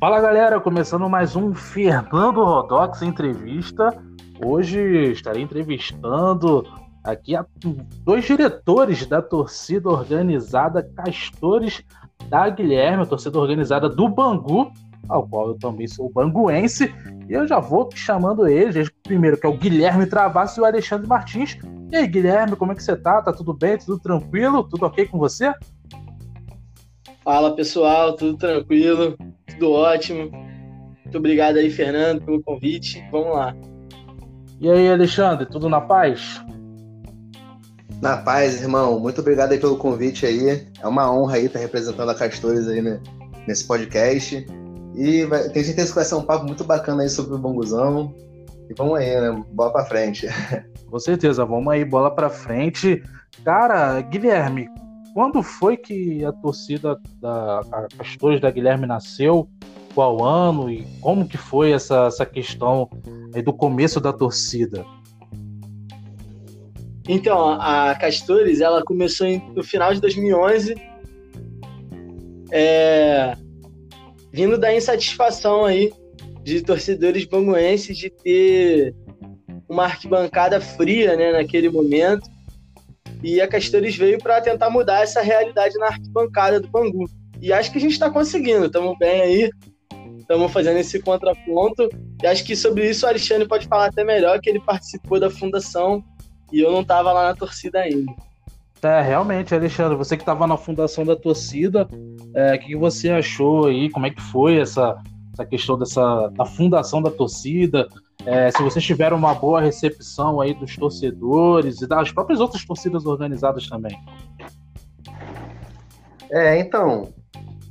Fala galera, começando mais um Fernando Rodox entrevista. Hoje estarei entrevistando aqui dois diretores da torcida organizada Castores da Guilherme, a torcida organizada do Bangu, ao qual eu também sou banguense, e eu já vou chamando eles, primeiro que é o Guilherme Travassi e o Alexandre Martins. E aí, Guilherme, como é que você tá? Tá tudo bem? Tudo tranquilo? Tudo ok com você? Fala pessoal, tudo tranquilo, tudo ótimo. Muito obrigado aí, Fernando, pelo convite. Vamos lá. E aí, Alexandre, tudo na paz? Na paz, irmão. Muito obrigado aí pelo convite aí. É uma honra aí estar representando a Castores aí né, nesse podcast. E vai, tenho certeza que vai ser um papo muito bacana aí sobre o Bonguzão. E vamos aí, né? Bola pra frente. Com certeza, vamos aí, bola pra frente. Cara, Guilherme, quando foi que a torcida da Castores da Guilherme nasceu? Qual ano e como que foi essa, essa questão do começo da torcida? Então, a Castores, ela começou no final de 2011, é, vindo da insatisfação aí de torcedores banguenses de ter uma arquibancada fria, né, naquele momento. E a Castores veio para tentar mudar essa realidade na arquibancada do Bangu. E acho que a gente está conseguindo, estamos bem aí, estamos fazendo esse contraponto. E acho que sobre isso o Alexandre pode falar até melhor, que ele participou da fundação e eu não tava lá na torcida ainda. É, realmente, Alexandre, você que estava na fundação da torcida, é, o que você achou aí? Como é que foi essa, essa questão dessa da fundação da torcida? É, se vocês tiveram uma boa recepção aí dos torcedores e das próprias outras torcidas organizadas também. É, então,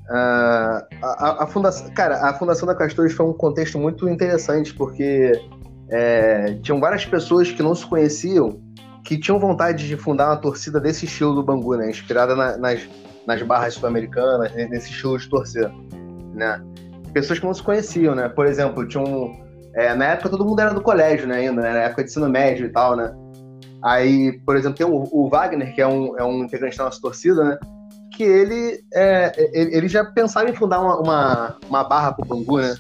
a, a, a fundação, cara, a fundação da Castores foi um contexto muito interessante porque é, tinham várias pessoas que não se conheciam que tinham vontade de fundar uma torcida desse estilo do Bangu, né? Inspirada na, nas, nas barras sul-americanas, nesse estilo de torcer, né? Pessoas que não se conheciam, né? Por exemplo, tinha um, é, na época todo mundo era do colégio, né? Ainda, né? na época de ensino médio e tal, né? Aí, por exemplo, tem o, o Wagner, que é um, é um integrante da nossa torcida, né? Que ele, é, ele já pensava em fundar uma, uma, uma barra pro Bangu, né?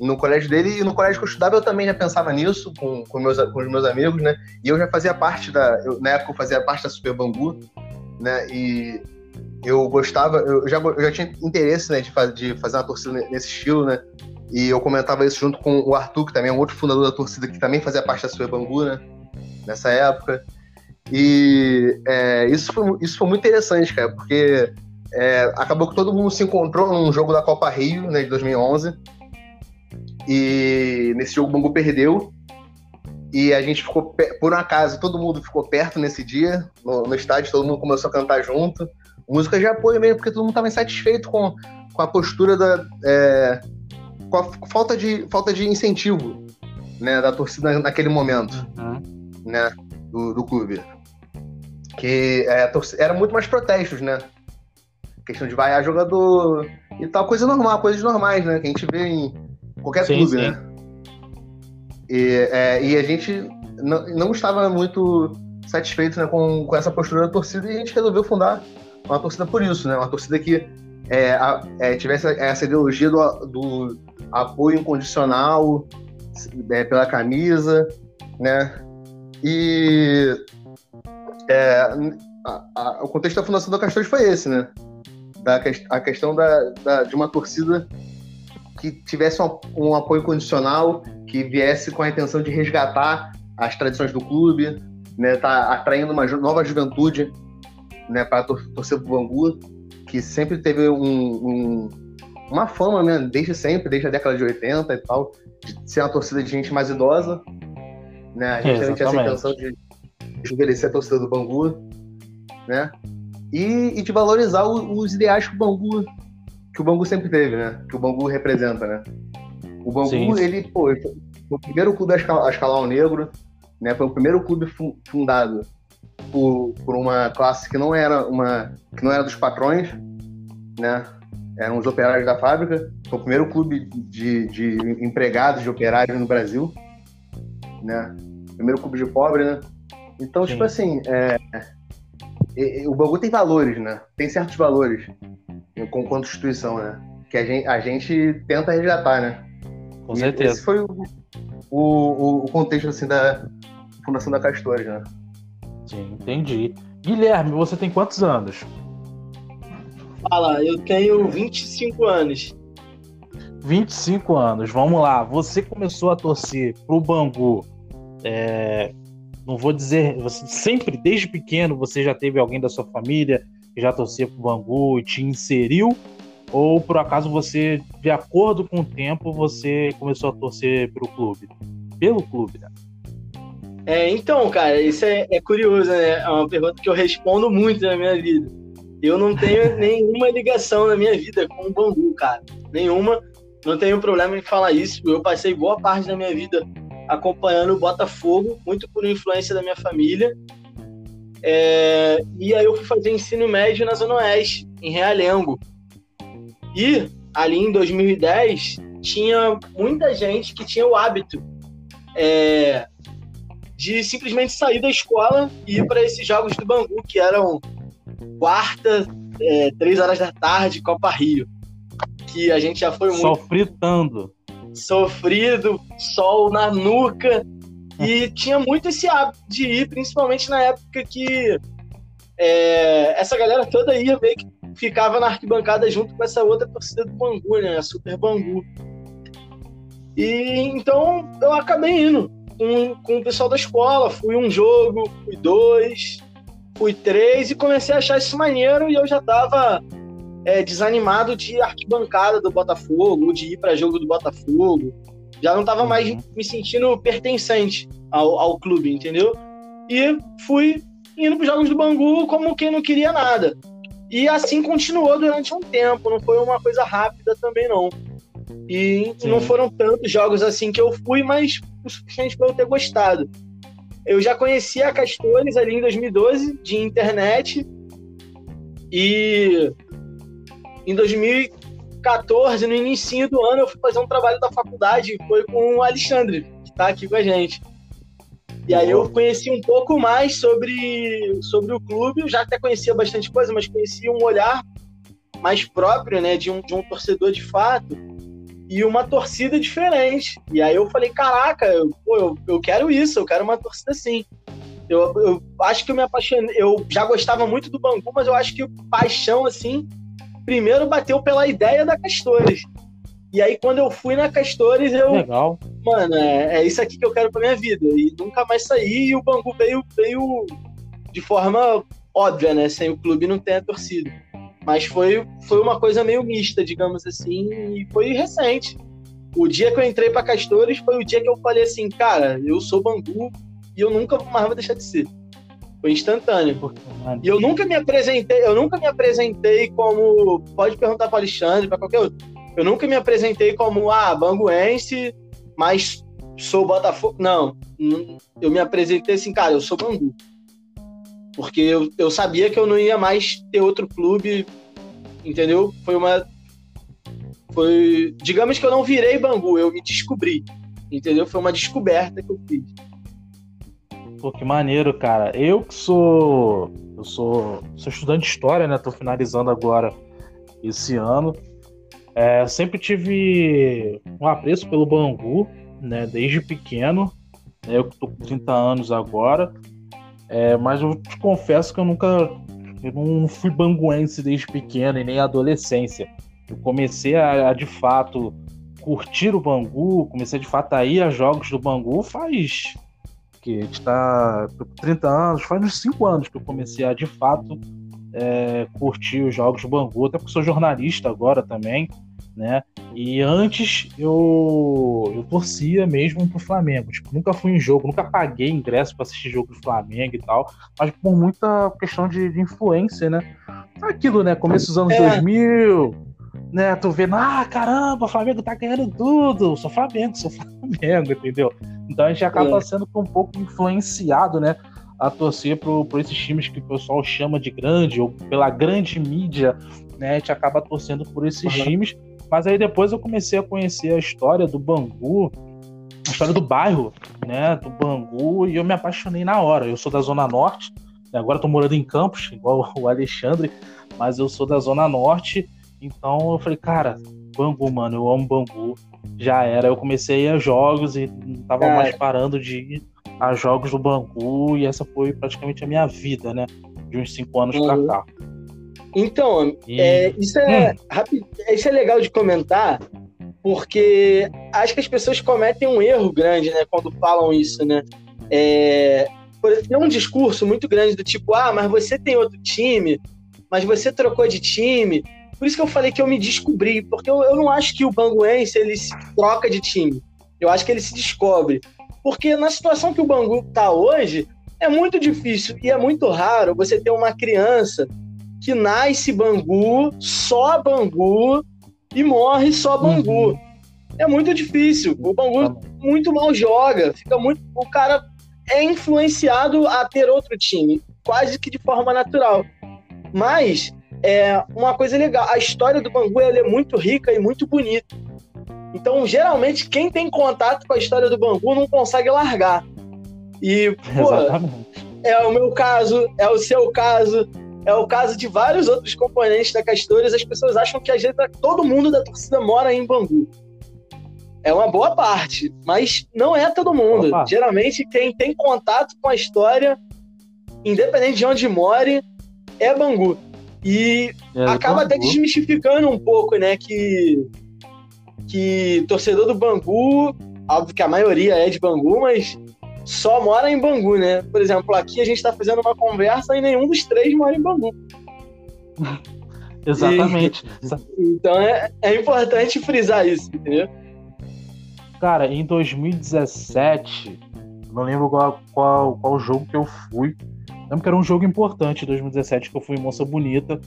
no colégio dele e no colégio que eu estudava eu também já pensava nisso com, com, meus, com os meus amigos, né? E eu já fazia parte da. Eu, na época eu fazia parte da Super Bambu, né? E eu gostava, eu já, eu já tinha interesse né, de, faz, de fazer uma torcida nesse estilo, né? E eu comentava isso junto com o Arthur, que também é um outro fundador da torcida, que também fazia parte da Super Bambu, né? Nessa época. E é, isso, foi, isso foi muito interessante, cara, porque é, acabou que todo mundo se encontrou num jogo da Copa Rio, né, de 2011 e nesse jogo o Bangu perdeu. E a gente ficou, por um acaso, todo mundo ficou perto nesse dia, no, no estádio, todo mundo começou a cantar junto. Música de apoio mesmo, porque todo mundo estava insatisfeito com, com a postura da. É, com a falta de, falta de incentivo né, da torcida naquele momento uhum. né, do, do clube. Que é, torcida, era muito mais protestos, né? Questão de vaiar jogador e tal, coisa normal, coisas normais, né? Que a gente vê em, qualquer sim, clube, sim. né? E, é, e a gente não, não estava muito satisfeito né, com, com essa postura da torcida e a gente resolveu fundar uma torcida por isso, né? Uma torcida que é, a, é, tivesse essa ideologia do, do apoio incondicional é, pela camisa, né? E é, a, a, o contexto da fundação da Castores foi esse, né? Da, a questão da, da, de uma torcida que tivesse um, um apoio condicional, que viesse com a intenção de resgatar as tradições do clube, né, tá atraindo uma nova juventude né, para tor torcer pro Bangu, que sempre teve um, um, uma fama, né, desde sempre, desde a década de 80 e tal, de ser uma torcida de gente mais idosa. Né? A gente tinha essa intenção de envelhecer a torcida do Bangu, né? E, e de valorizar o, os ideais que o Bangu que o Bangu sempre teve, né? Que o Bangu representa, né? O Bangu, sim, ele, pô, foi o primeiro clube a escalar, a escalar o negro, né? Foi o primeiro clube fundado por, por uma classe que não era uma que não era dos patrões, né? Eram os operários da fábrica. Foi o primeiro clube de, de empregados, de operários no Brasil, né? Primeiro clube de pobre, né? Então, Sim. tipo assim, é, é, o Bangu tem valores, né? Tem certos valores com constituição, né? que a gente, a gente tenta resgatar, né? Com e certeza. Esse foi o, o, o contexto assim, da Fundação da Castores, né? Sim, entendi. Guilherme, você tem quantos anos? Fala, eu tenho 25 anos. 25 anos, vamos lá. Você começou a torcer pro Bangu. É, não vou dizer, você sempre, desde pequeno, você já teve alguém da sua família que já torcia pro Bangu e te inseriu? Ou por acaso você, de acordo com o tempo, você começou a torcer pelo clube? Pelo clube, né? É, então, cara, isso é, é curioso, né? É uma pergunta que eu respondo muito na minha vida. Eu não tenho nenhuma ligação na minha vida com o Bangu, cara. Nenhuma. Não tenho problema em falar isso. Eu passei boa parte da minha vida acompanhando o Botafogo, muito por influência da minha família. É, e aí eu fui fazer ensino médio na Zona Oeste, em Realengo. E ali em 2010 tinha muita gente que tinha o hábito é, de simplesmente sair da escola e ir para esses jogos do Bangu, que eram quarta, é, três horas da tarde, Copa Rio. Que a gente já foi muito. Sofritando. Sofrido, sol na nuca. E tinha muito esse hábito de ir, principalmente na época que é, essa galera toda ia meio que ficava na arquibancada junto com essa outra torcida do Bangu, né? A Super Bangu. E então eu acabei indo com, com o pessoal da escola. Fui um jogo, fui dois, fui três e comecei a achar isso maneiro e eu já tava é, desanimado de arquibancada do Botafogo, de ir para jogo do Botafogo. Já não tava mais uhum. me sentindo pertencente ao, ao clube, entendeu? E fui indo para jogos do Bangu como quem não queria nada. E assim continuou durante um tempo, não foi uma coisa rápida também não. E Sim. não foram tantos jogos assim que eu fui, mas o suficiente para eu ter gostado. Eu já conhecia a Castores ali em 2012, de internet, e em 2014, no início do ano, eu fui fazer um trabalho da faculdade, foi com o Alexandre, que está aqui com a gente. E aí eu conheci um pouco mais sobre, sobre o clube, eu já até conhecia bastante coisa, mas conhecia um olhar mais próprio, né, de um, de um torcedor de fato e uma torcida diferente. E aí eu falei, caraca, eu, pô, eu, eu quero isso, eu quero uma torcida assim. Eu, eu acho que eu me apaixonei, eu já gostava muito do Bangu, mas eu acho que paixão, assim, primeiro bateu pela ideia da Castores. E aí, quando eu fui na Castores, eu. Legal. Mano, é, é isso aqui que eu quero pra minha vida. E nunca mais saí, e o Bangu veio, veio de forma óbvia, né? Sem o clube não ter a torcida. Mas foi, foi uma coisa meio mista, digamos assim, e foi recente. O dia que eu entrei para Castores foi o dia que eu falei assim, cara, eu sou Bangu e eu nunca mais vou deixar de ser. Foi instantâneo. E eu nunca me apresentei, eu nunca me apresentei como, pode perguntar para Alexandre, para qualquer outro. Eu nunca me apresentei como ah, banguense, mas sou Botafogo. Não, eu me apresentei assim, cara, eu sou Bangu porque eu, eu sabia que eu não ia mais ter outro clube, entendeu? Foi uma. Foi. Digamos que eu não virei Bangu, eu me descobri, entendeu? Foi uma descoberta que eu fiz. Pô, que maneiro, cara. Eu que sou. Eu sou, sou estudante de história, né? Tô finalizando agora esse ano. É, sempre tive um apreço pelo Bangu, né? Desde pequeno. Eu que tô com 30 anos agora. É, mas eu te confesso que eu nunca. Eu não fui banguense desde pequeno e nem adolescência. Eu comecei a, a, de fato curtir o Bangu, comecei de fato a ir a jogos do Bangu faz. que está 30 anos, faz uns 5 anos que eu comecei a de fato é, curtir os jogos do Bangu, até porque sou jornalista agora também né? E antes eu, eu torcia mesmo pro Flamengo. Tipo, nunca fui em jogo, nunca paguei ingresso para assistir jogo do Flamengo e tal, mas por muita questão de, de influência, né? Aquilo, né? Começo dos anos é. 2000, né? Tu vendo, ah, caramba, o Flamengo tá ganhando tudo. Sou Flamengo, sou Flamengo, entendeu? Então a gente acaba é. sendo um pouco influenciado, né? A torcer por, esses times que o pessoal chama de grande, ou pela grande mídia, né? A gente acaba torcendo por esses uhum. times mas aí depois eu comecei a conhecer a história do Bangu, a história do bairro, né, do Bangu, e eu me apaixonei na hora. Eu sou da Zona Norte, agora estou morando em Campos, igual o Alexandre, mas eu sou da Zona Norte Então eu falei, cara, Bangu, mano, eu amo Bangu. Já era. Eu comecei a jogos e não tava Cara. mais parando de ir a jogos do Bangu. E essa foi praticamente a minha vida, né? De uns cinco anos Uhum. pra cá. Então, E- é, isso, é, Hum. rapi- isso é legal de comentar, porque acho que as pessoas cometem um erro grande, né, quando falam isso, né? É, tem um discurso muito grande do tipo, ah, mas você tem outro time, mas você trocou de time. Por isso que eu falei que eu me descobri, porque eu, eu não acho que o Banguense ele se troca de time. Eu acho que ele se descobre. Porque na situação que o Bangu tá hoje, é muito difícil e é muito raro você ter uma criança que nasce Bangu, só Bangu e morre só Bangu. Uhum. É muito difícil. O Bangu muito mal joga, fica muito. O cara é influenciado a ter outro time, quase que de forma natural. Mas é uma coisa legal, a história do Bangu ela é muito rica e muito bonita. Então, geralmente, quem tem contato com a história do Bangu não consegue largar. E, pô, Exatamente. é o meu caso, é o seu caso, é o caso de vários outros componentes da Castores. As pessoas acham que a gente, todo mundo da torcida mora em Bangu. É uma boa parte, mas não é todo mundo. Opa. Geralmente, quem tem contato com a história, independente de onde more, é Bangu. E É do acaba até Bangu. desmistificando um pouco, né, que que torcedor do Bangu, óbvio que a maioria é de Bangu, mas só mora em Bangu, né? Por exemplo, aqui a gente tá fazendo uma conversa e nenhum dos três mora em Bangu. Exatamente. Então é, é importante frisar isso, entendeu? Cara, em 2017, não lembro qual, qual, qual jogo que eu fui. Lembro que era um jogo importante em 2017, que eu fui em Moça Bonita.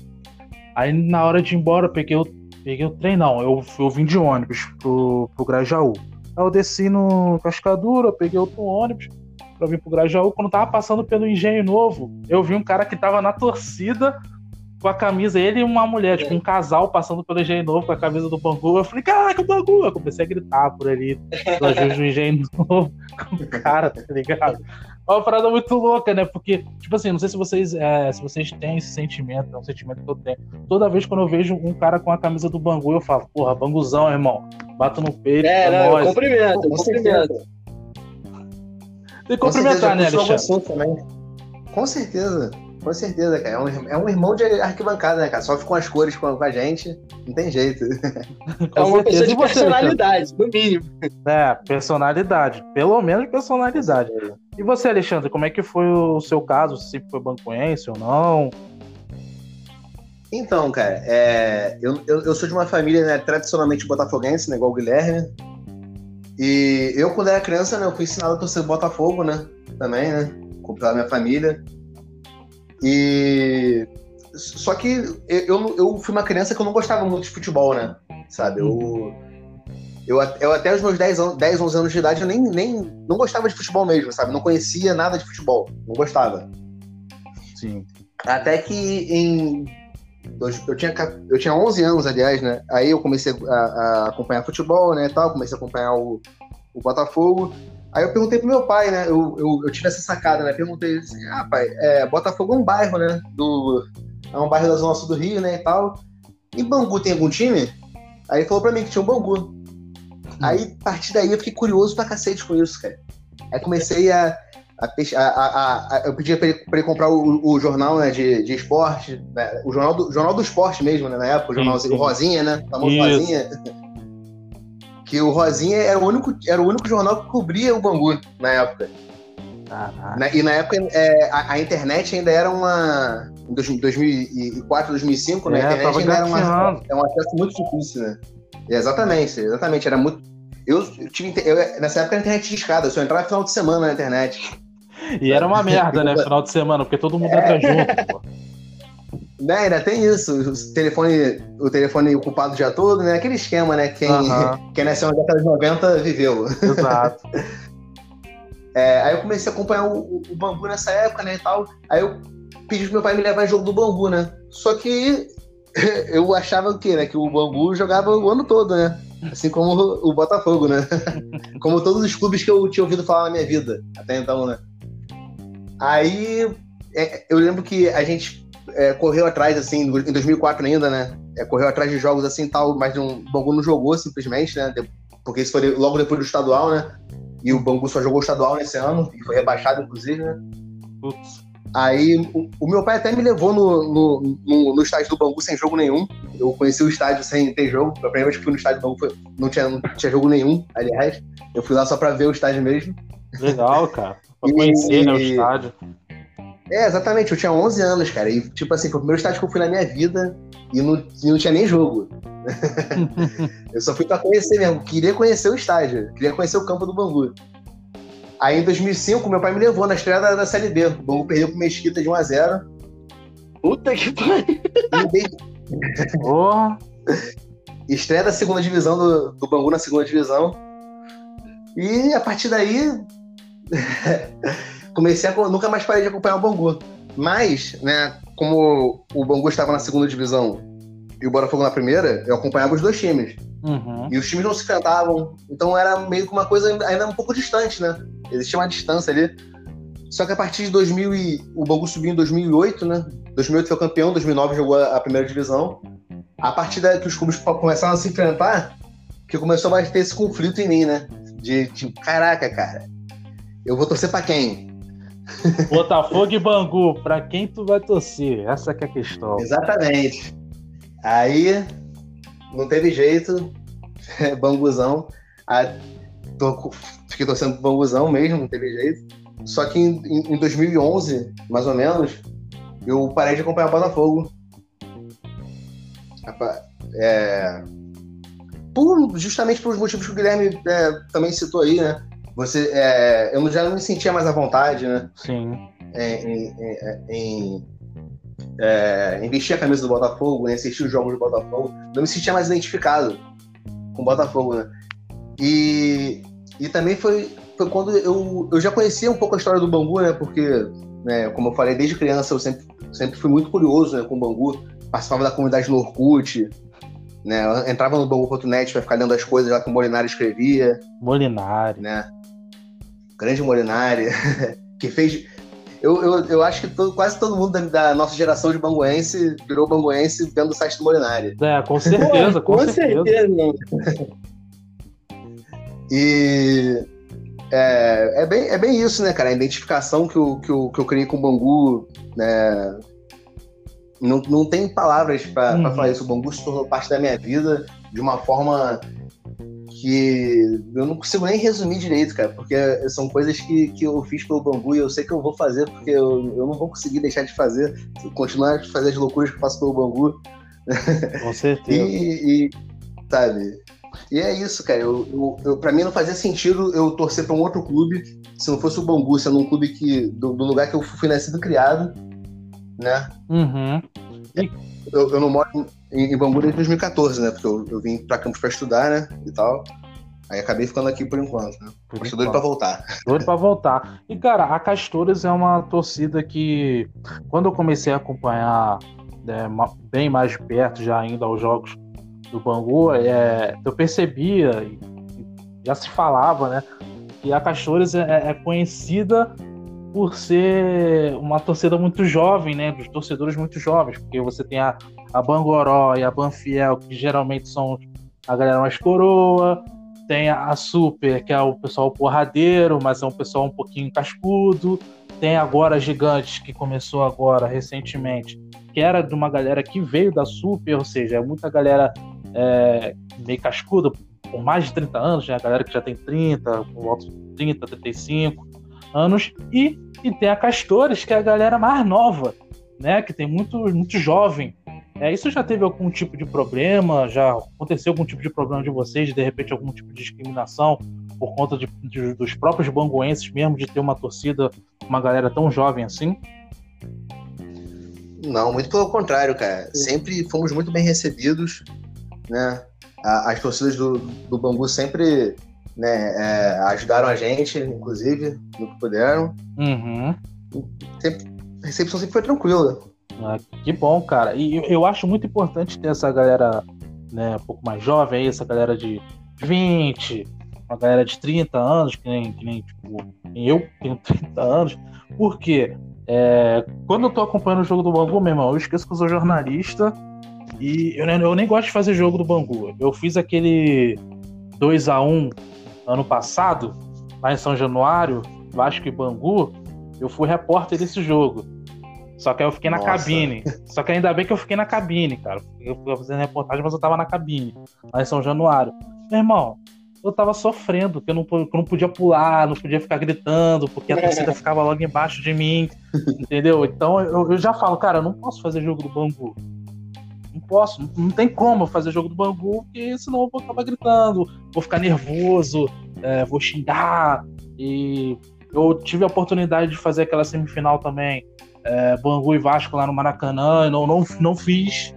Aí na hora de ir embora, eu peguei o, peguei o trem, não. Eu, eu vim de ônibus pro, pro Grajaú. Aí eu desci no Cascadura, peguei outro ônibus pra vir pro Grajaú. Quando tava passando pelo Engenho Novo, eu vi um cara que tava na torcida com a camisa, ele e uma mulher, tipo, um casal passando pelo Engenho Novo com a camisa do Bangu. Eu falei, caraca, o Bangu! Eu comecei a gritar por ali, ruas do Engenho Novo, com o cara, tá ligado? É uma parada muito louca, né? Porque, tipo assim, não sei se vocês, é, se vocês têm esse sentimento, é um sentimento que eu tenho. Toda vez quando eu vejo um cara com a camisa do Bangu, eu falo, porra, Banguzão, irmão. Bato no peito, É, é, não, eu cumprimento, eu Com cumprimento. Tem que cumprimentar, né, Alexandre? também. Com certeza. Com certeza, cara. É um, é um irmão de arquibancada, né, cara? Sofre com as cores com, com a gente. Não tem jeito. É uma pessoa de personalidade, no mínimo. É, personalidade. Pelo menos personalidade. E você, Alexandre, como é que foi o seu caso? Se foi bancoense ou não? Então, cara, é, eu, eu, eu sou de uma família né, tradicionalmente botafoguense, né, igual o Guilherme. E eu, quando era criança, né, eu fui ensinado a torcer Botafogo, né? Também, né? Pela minha família. E. Só que eu, eu, fui uma criança que eu não gostava muito de futebol, né? Sabe? Eu. Eu, eu até os meus 10, anos, 10, 11 anos de idade, eu nem, nem não gostava de futebol mesmo, sabe? Não conhecia nada de futebol. Não gostava. Sim. Até que em. Eu tinha, eu tinha 11 anos, aliás, né? Aí eu comecei a, a acompanhar futebol, né? Tal, comecei a acompanhar o, o Botafogo. Aí eu perguntei pro meu pai, né? Eu, eu, eu tive essa sacada, né? Perguntei assim: ah, pai, é, Botafogo é um bairro, né? Do, é um bairro da Zona Sul do Rio, né? E tal. E Bangu tem algum time? Aí ele falou pra mim que tinha um Bangu. Aí, a partir daí, eu fiquei curioso pra cacete com isso, cara. Aí comecei a. a, a- a- eu pedi pra ele, pra ele comprar o, o jornal né, de, de esporte, né, o jornal do, jornal do esporte mesmo, né, na época, o, Sim, jornalzinho, sim. o Rosinha, né? O famoso. Rosinha. Que o Rosinha era o, único, era o único jornal que cobria o Bangu na época. Na- e na época é, a, a internet ainda era uma. Em dois- 2004, 2005, né? É, a internet tava ainda era uma, é um acesso muito difícil, né? Exatamente, exatamente. Era muito. Eu, eu tive. eu- nessa época a internet de escada, eu só entrava final de semana na internet. E era uma merda, né? Final de semana, porque todo mundo entra junto, pô. Né, ainda tem isso, o telefone, o telefone ocupado o dia todo, né? Aquele esquema, né? Quem, Aham. quem nasceu na década de 90 viveu. Exato. É, aí eu comecei a acompanhar o, o, Bangu nessa época, né, e tal. Aí eu pedi pro meu pai me levar em jogo do Bangu, né? Só que eu achava o quê, né? Que o Bangu jogava o ano todo, né? Assim como o Botafogo, né? Como todos os clubes que eu tinha ouvido falar na minha vida, até então, né? Aí é, eu lembro que a gente é, correu atrás, assim, em 2004 ainda, né? é, correu atrás de jogos assim tal, mas um, o Bangu não jogou simplesmente, né? Porque isso foi logo depois do estadual, né? E o Bangu só jogou o estadual nesse ano, e foi rebaixado, inclusive, né? Putz. Aí o, o, meu pai até me levou no, no, no, no, estádio do Bangu sem jogo nenhum. Eu conheci o estádio sem ter jogo. A primeira vez que fui no estádio do Bangu foi, não, tinha, não tinha jogo nenhum, aliás. Eu fui lá só pra ver o estádio mesmo. Legal, cara. Pra conhecer né, o estádio. É, exatamente. Eu tinha 11 anos, cara. E, tipo assim, foi o primeiro estádio que eu fui na minha vida e não, e não tinha nem jogo. eu só fui pra conhecer mesmo. Queria conhecer o estádio. Queria conhecer o campo do Bangu. Aí em 2005, meu pai me levou na estreia da, da Série B. O Bangu perdeu pro Mesquita de 1x0. Puta que pariu! Porra! Estreia da segunda divisão do, do Bangu na segunda divisão. E a partir daí. comecei a. Nunca mais parei de acompanhar o Bangu. Mas, né, como o Bangu estava na segunda divisão e o Botafogo na primeira, eu acompanhava os dois times. Uhum. E os times não se enfrentavam. Então era meio que uma coisa ainda um pouco distante, né? Existia uma distância ali. Só que a partir de 2000 e... o Bangu subiu em 2008, né? 2008 foi campeão, 2009 jogou a primeira divisão. A partir daí que os clubes começaram a se enfrentar, que começou a ter esse conflito em mim, né? De tipo, caraca, cara, eu vou torcer para quem? Botafogo e Bangu, para quem tu vai torcer? Essa é a questão. Exatamente. Aí não teve jeito, Banguzão. Tô, fiquei torcendo pro Banguzão mesmo, não teve jeito. Só que em, em 2011, mais ou menos, eu parei de acompanhar o Botafogo. É, por, justamente pelos motivos que o Guilherme é, também citou aí, né? Você, é, eu já não me sentia mais à vontade, né? Sim. Em, em, em, é, em vestir a camisa do Botafogo, em assistir os jogos do Botafogo. Não me sentia mais identificado com o Botafogo, né? E, e também foi, foi quando eu, eu já conhecia um pouco a história do Bangu, né? Porque, né, como eu falei, desde criança eu sempre, sempre fui muito curioso né, com o Bangu. Participava da comunidade no Orkut, né? Entrava no Bangu.net para ficar lendo as coisas lá que o Molinari escrevia. Molinari. Né? Grande Molinari, que fez eu, eu, eu acho que todo, quase todo mundo da, da, nossa geração de banguense virou banguense vendo o site do Molinari. É, com certeza, com, com certeza. certeza. e é, é, bem, é bem isso, né, cara? A identificação que eu, que eu, que eu criei com o Bangu, né? Não, não tem palavras para uhum. falar isso. O Bangu se tornou parte da minha vida de uma forma que eu não consigo nem resumir direito, cara, porque são coisas que, que eu fiz pelo bambu e eu sei que eu vou fazer, porque eu, eu não vou conseguir deixar de fazer, continuar a fazer as loucuras que eu faço pelo bambu. Com certeza. e, e, sabe? E é isso, cara. Eu, eu, eu, pra mim não fazia sentido eu torcer pra um outro clube se não fosse o Bangu, sendo um clube que, do, do lugar que eu fui nascido criado, né? Uhum. E... Eu, eu não moro em, em Bangu desde 2014, né? Porque eu, eu vim pra Campos pra estudar, né? E tal. Aí acabei ficando aqui por enquanto, né? Por Mas doido pra voltar. Doido pra voltar. E, cara, a Castores é uma torcida que, quando eu comecei a acompanhar né, bem mais de perto, já ainda aos jogos do Bangu, é, eu percebia, já se falava, né? Que a Castores é, é conhecida por ser uma torcida muito jovem, né? Dos torcedores muito jovens, porque você tem a, a Bangoró e a Banfiel, que geralmente são a galera mais coroa, tem a, a Super, que é o pessoal porradeiro, mas é um pessoal um pouquinho cascudo, tem agora a Gigantes, que começou agora, recentemente, que era de uma galera que veio da Super, ou seja, é muita galera é, meio cascuda, com mais de 30 anos, né? A galera que já tem 30, com volta de 30, 35 anos, e, e tem a Castores, que é a galera mais nova, né? Que tem muito, muito jovem. É, isso já teve algum tipo de problema? Já aconteceu algum tipo de problema de vocês, de repente algum tipo de discriminação por conta de, de, dos próprios banguenses mesmo, de ter uma torcida, uma galera tão jovem assim? Não, muito pelo contrário, cara. Sempre fomos muito bem recebidos, né? As torcidas do, do Bangu sempre né, é, ajudaram a gente, inclusive, no que puderam. Uhum. Sempre, a recepção sempre foi tranquila. Ah, que bom, cara. E eu, eu, acho muito importante ter essa galera né, um pouco mais jovem aí, essa galera de 20, uma galera de 30 anos, que nem, que nem tipo, eu tenho 30 anos, porque É, quando eu tô acompanhando o jogo do Bangu, meu irmão, eu esqueço que eu sou jornalista e eu, eu nem gosto de fazer jogo do Bangu. Eu fiz aquele 2 a 1 ano passado, lá em São Januário, Vasco e Bangu. Eu fui repórter desse jogo. Só que aí eu fiquei na Nossa. cabine. Só que ainda bem que eu fiquei na cabine, cara. Eu fui fazendo reportagem, mas eu tava na cabine, lá em São Januário. Meu irmão, eu tava sofrendo, que eu não, que eu não podia pular, não podia ficar gritando, porque a torcida ficava logo embaixo de mim, entendeu? Então eu, eu, já falo, cara, eu não posso fazer jogo do Bangu. Posso, não, tem como fazer jogo do Bangu, porque senão eu vou acabar gritando, vou ficar nervoso, é, vou xingar. E eu tive a oportunidade de fazer aquela semifinal também é, Bangu e Vasco lá no Maracanã, eu não, não, não fiz.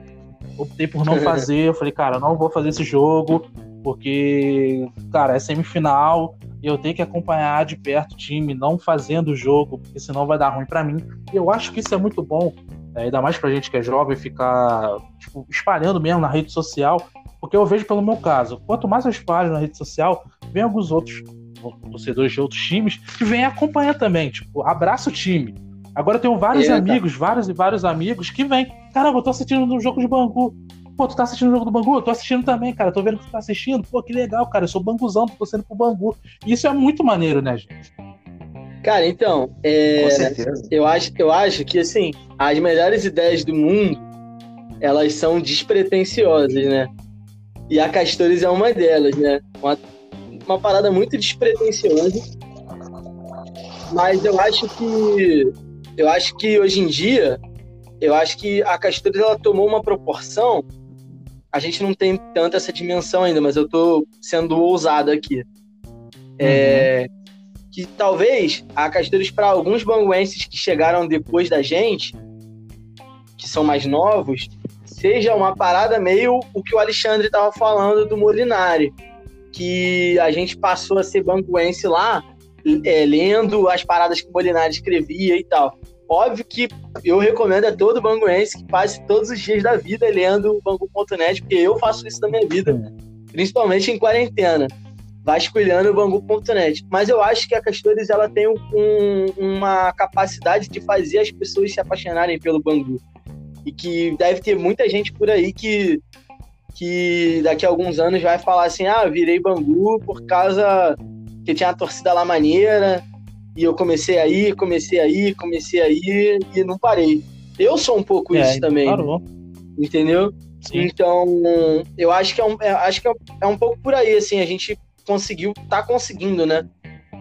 Optei por não fazer. Eu falei, cara, não vou fazer esse jogo, porque, cara, é semifinal e eu tenho que acompanhar de perto o time, não fazendo o jogo, porque senão vai dar ruim para mim. E eu acho que isso é muito bom, é, ainda mais pra gente que é jovem, ficar tipo, espalhando mesmo na rede social, porque eu vejo pelo meu caso, quanto mais eu espalho na rede social, vem alguns outros torcedores de outros times que vêm acompanhar também, tipo, abraça o time Agora eu tenho vários Eita. amigos, vários e vários amigos que vêm. Caramba, eu tô assistindo um jogo de Bangu. Pô, tu tá assistindo o jogo do Bangu? Eu tô assistindo também, cara. tô vendo que tu tá assistindo. Pô, que legal, cara. Eu sou banguzão, tô torcendo pro Bangu. E isso é muito maneiro, né, gente? Cara, então, é, Com certeza. Eu, acho, eu acho que, assim, as melhores ideias do mundo, elas são despretensiosas, né? E a Castores é uma delas, né? Uma, uma parada muito despretensiosa. Mas eu acho que eu acho que hoje em dia, eu acho que a Castores ela tomou uma proporção. A gente não tem tanta essa dimensão ainda, mas eu tô sendo ousado aqui. É, uhum. Que talvez a Castores, para alguns banguenses que chegaram depois da gente, que são mais novos, seja uma parada meio o que o Alexandre estava falando do Molinari. Que a gente passou a ser banguense lá é, lendo as paradas que o Molinari escrevia e tal. Óbvio que eu recomendo a todo banguense que passe todos os dias da vida lendo o bangu.net, porque eu faço isso na minha vida, principalmente em quarentena, vasculhando o bangu.net. Mas eu acho que a Castores ela tem um, uma capacidade de fazer as pessoas se apaixonarem pelo bangu. E que deve ter muita gente por aí que que daqui a alguns anos vai falar assim: ah, virei Bangu por causa que tinha a torcida lá maneira, e eu comecei aí, comecei aí, comecei aí, e não parei. Eu sou um pouco é, isso também. Parou. Entendeu? Sim. Então, eu acho que, é um, é, acho que é um pouco por aí, assim, a gente conseguiu, tá conseguindo, né?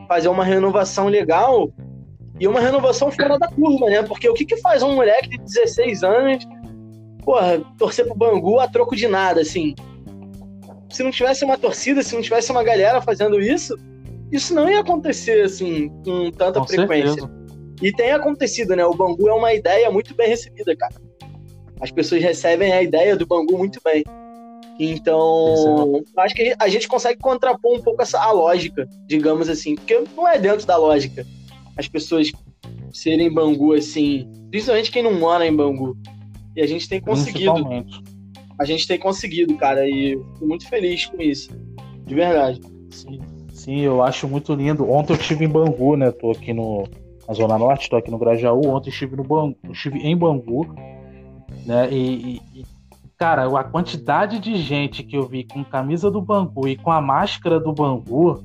Fazer uma renovação legal e uma renovação fora da curva, né? Porque o que, que faz um moleque de 16 anos, porra, torcer pro Bangu a troco de nada, assim? Se não tivesse uma torcida, se não tivesse uma galera fazendo isso, isso não ia acontecer assim com tanta com frequência. Certeza. E tem acontecido, né? O Bangu é uma ideia muito bem recebida, cara. As pessoas recebem a ideia do Bangu muito bem. Então, acho que a gente consegue contrapor um pouco essa a lógica, digamos assim, porque não é dentro da lógica as pessoas serem Bangu assim, principalmente quem não mora em Bangu. E a gente tem conseguido. A gente tem conseguido, cara, e fico muito feliz com isso. De verdade. Sim. Sim, eu acho muito lindo. Ontem eu estive em Bangu, né? Tô aqui no, na Zona Norte, tô aqui no Grajaú. Ontem estive no Bangu, estive em Bangu, né? E, e, cara, a quantidade de gente que eu vi com camisa do Bangu e com a máscara do Bangu,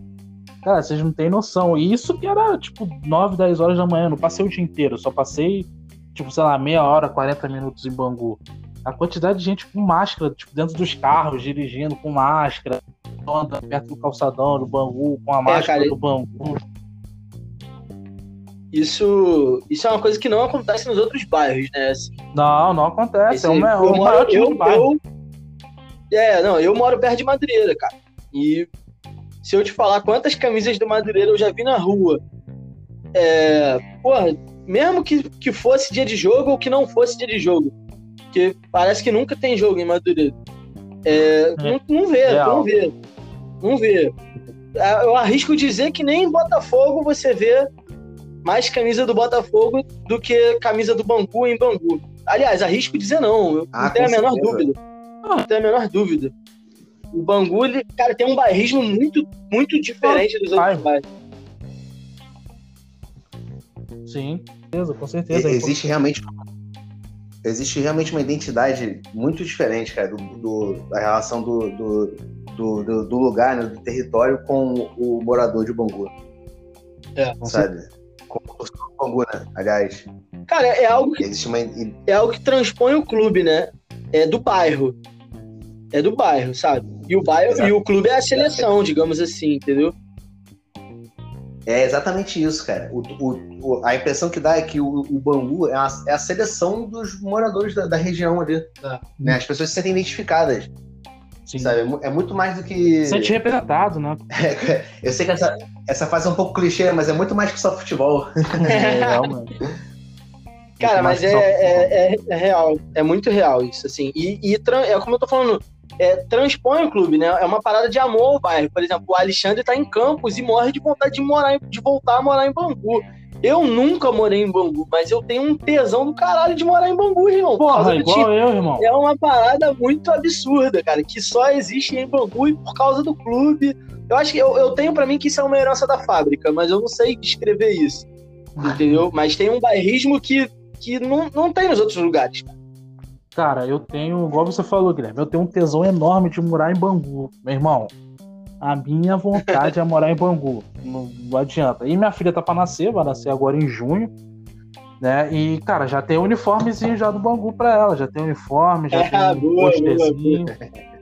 cara, vocês não têm noção. E isso que era tipo 9, 10 horas da manhã, não passei o dia inteiro, só passei, tipo, sei lá, meia hora, 40 minutos em Bangu. A quantidade de gente com máscara, tipo, dentro dos carros, dirigindo com máscara anda perto do calçadão, do Bangu, com a é, máscara cara, do Bangu. Isso, isso é uma coisa que não acontece nos outros bairros, né? Assim, não, não acontece. Esse, é o, maior, eu, maior eu, eu, É, não, eu moro perto de Madureira, cara. E se eu te falar quantas camisas do Madureira eu já vi na rua, é, porra, mesmo que, que fosse dia de jogo ou que não fosse dia de jogo, porque parece que nunca tem jogo em Madureira. É, é. Não, não vê, não vê. Vamos ver. É, eu arrisco dizer que nem em Botafogo você vê mais camisa do Botafogo do que camisa do Bangu em Bangu. Aliás, arrisco dizer não. Eu ah, não tenho a menor certeza. dúvida. Não tenho a menor dúvida. O Bangu, ele, cara, tem um bairrismo muito, muito diferente dos outros bairros. Sim. certeza, com certeza. Existe realmente existe realmente uma identidade muito diferente, cara, do, do da relação do, do, do, do lugar, né, do território com o morador de Bangu. É, sabe? Com o Bangu, né? Aliás. Cara, é algo que, existe uma... é algo que transpõe o clube, né? É do bairro. É do bairro, sabe? E o bairro Exato. e o clube é a seleção, digamos assim, entendeu? É exatamente isso, cara. O, o, a impressão que dá é que o, o Bangu é a, é a, seleção dos moradores da, da região ali. É. Né? As pessoas se sentem identificadas. Sim. Sabe? É, é muito mais do que. Sente representado, né? É, eu sei que essa, essa fase é um pouco clichê, mas é muito mais que só futebol. É, realmente. Cara, mas é, é, é, é, real, é muito real isso, assim. E, e é como eu tô falando, é, transpõe o clube, né? É uma parada de amor ao bairro. Por exemplo, o Alexandre tá em Campos e morre de vontade de morar, de voltar a morar em Bangu. Eu nunca morei em Bangu, mas eu tenho um tesão do caralho de morar em Bangu, irmão. Porra, igual eu, irmão. É uma parada muito absurda, cara, que só existe em Bangu e por causa do clube. Eu acho que eu, eu tenho para mim que isso é uma herança da fábrica, mas eu não sei descrever isso. Entendeu? Mas tem um bairrismo que, que não, não tem nos outros lugares. Cara, eu tenho, igual você falou, Guilherme, eu tenho um tesão enorme de morar em Bangu, meu irmão. A minha vontade é morar em Bangu. Não, não, adianta. E minha filha tá pra nascer, vai nascer agora em junho. Né? E, cara, já tem uniformezinho já do Bangu pra ela. Já tem uniforme, já é, tem um boa, posterzinho. Boa,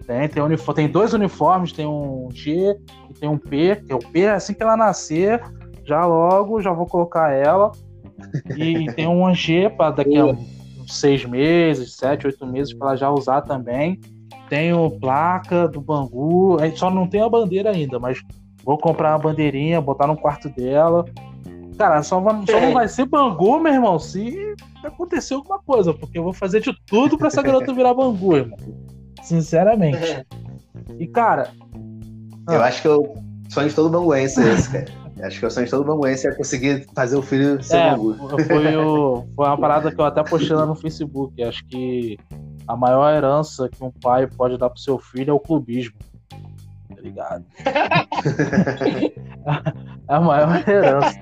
Tem, tem, uniforme, tem dois uniformes, tem um G e tem um P, que é o P, assim que ela nascer, já logo já vou colocar ela. E tem um G para daqui boa. a seis meses, sete, oito meses para ela já usar também. Tenho placa do Bangu, a gente só não tem a bandeira ainda, mas vou comprar uma bandeirinha, botar no quarto dela. Cara, só, vai, só não vai ser Bangu, meu irmão, se acontecer alguma coisa, porque eu vou fazer de tudo para essa garota virar Bangu, irmão. Sinceramente. E, cara. Eu ah, acho que eu sonho de todo banguense esse, cara. Acho que o sonho de todo banguense é conseguir fazer o filho ser é, bangu. Foi, o, foi uma parada que eu até postei lá no Facebook. Acho que a maior herança que um pai pode dar pro seu filho é o clubismo. Tá ligado? é a maior herança.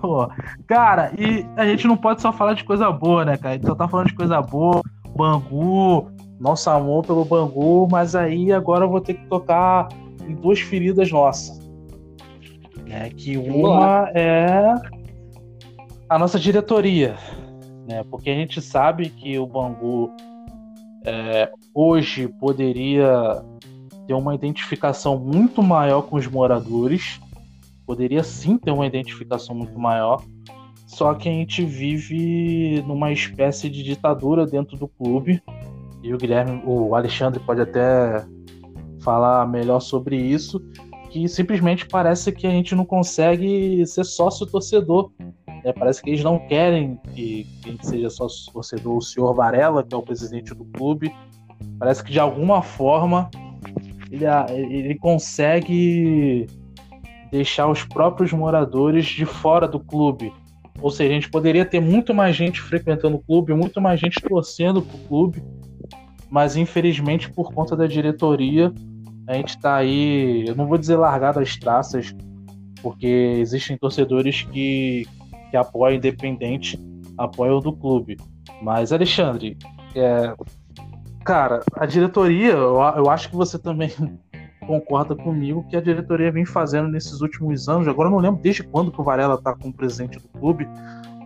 Pô, cara, e a gente não pode só falar de coisa boa, né, cara? A gente só tá falando de coisa boa, Bangu, nosso amor pelo Bangu, mas aí agora eu vou ter que tocar em duas feridas nossas né? Que uma é a nossa diretoria, né? Porque a gente sabe que o Bangu é, hoje poderia ter uma identificação muito maior com os moradores, poderia sim ter uma identificação muito maior, só que a gente vive numa espécie de ditadura dentro do clube. E o Guilherme, o Alexandre pode até falar melhor sobre isso, que simplesmente parece que a gente não consegue ser sócio torcedor. Né? Parece que eles não querem que, que a gente seja sócio torcedor. O senhor Varela, que é o presidente do clube, parece que de alguma forma ele, ele consegue deixar os próprios moradores de fora do clube. Ou seja, a gente poderia ter muito mais gente frequentando o clube, muito mais gente torcendo para o clube, mas infelizmente por conta da diretoria a gente está aí, eu não vou dizer largado as traças, porque existem torcedores que, que apoiam independente, apoiam do clube. Mas, Alexandre, é, cara, a diretoria, eu, eu acho que você também concorda comigo que a diretoria vem fazendo nesses últimos anos. Agora eu não lembro desde quando que o Varela está como presidente do clube,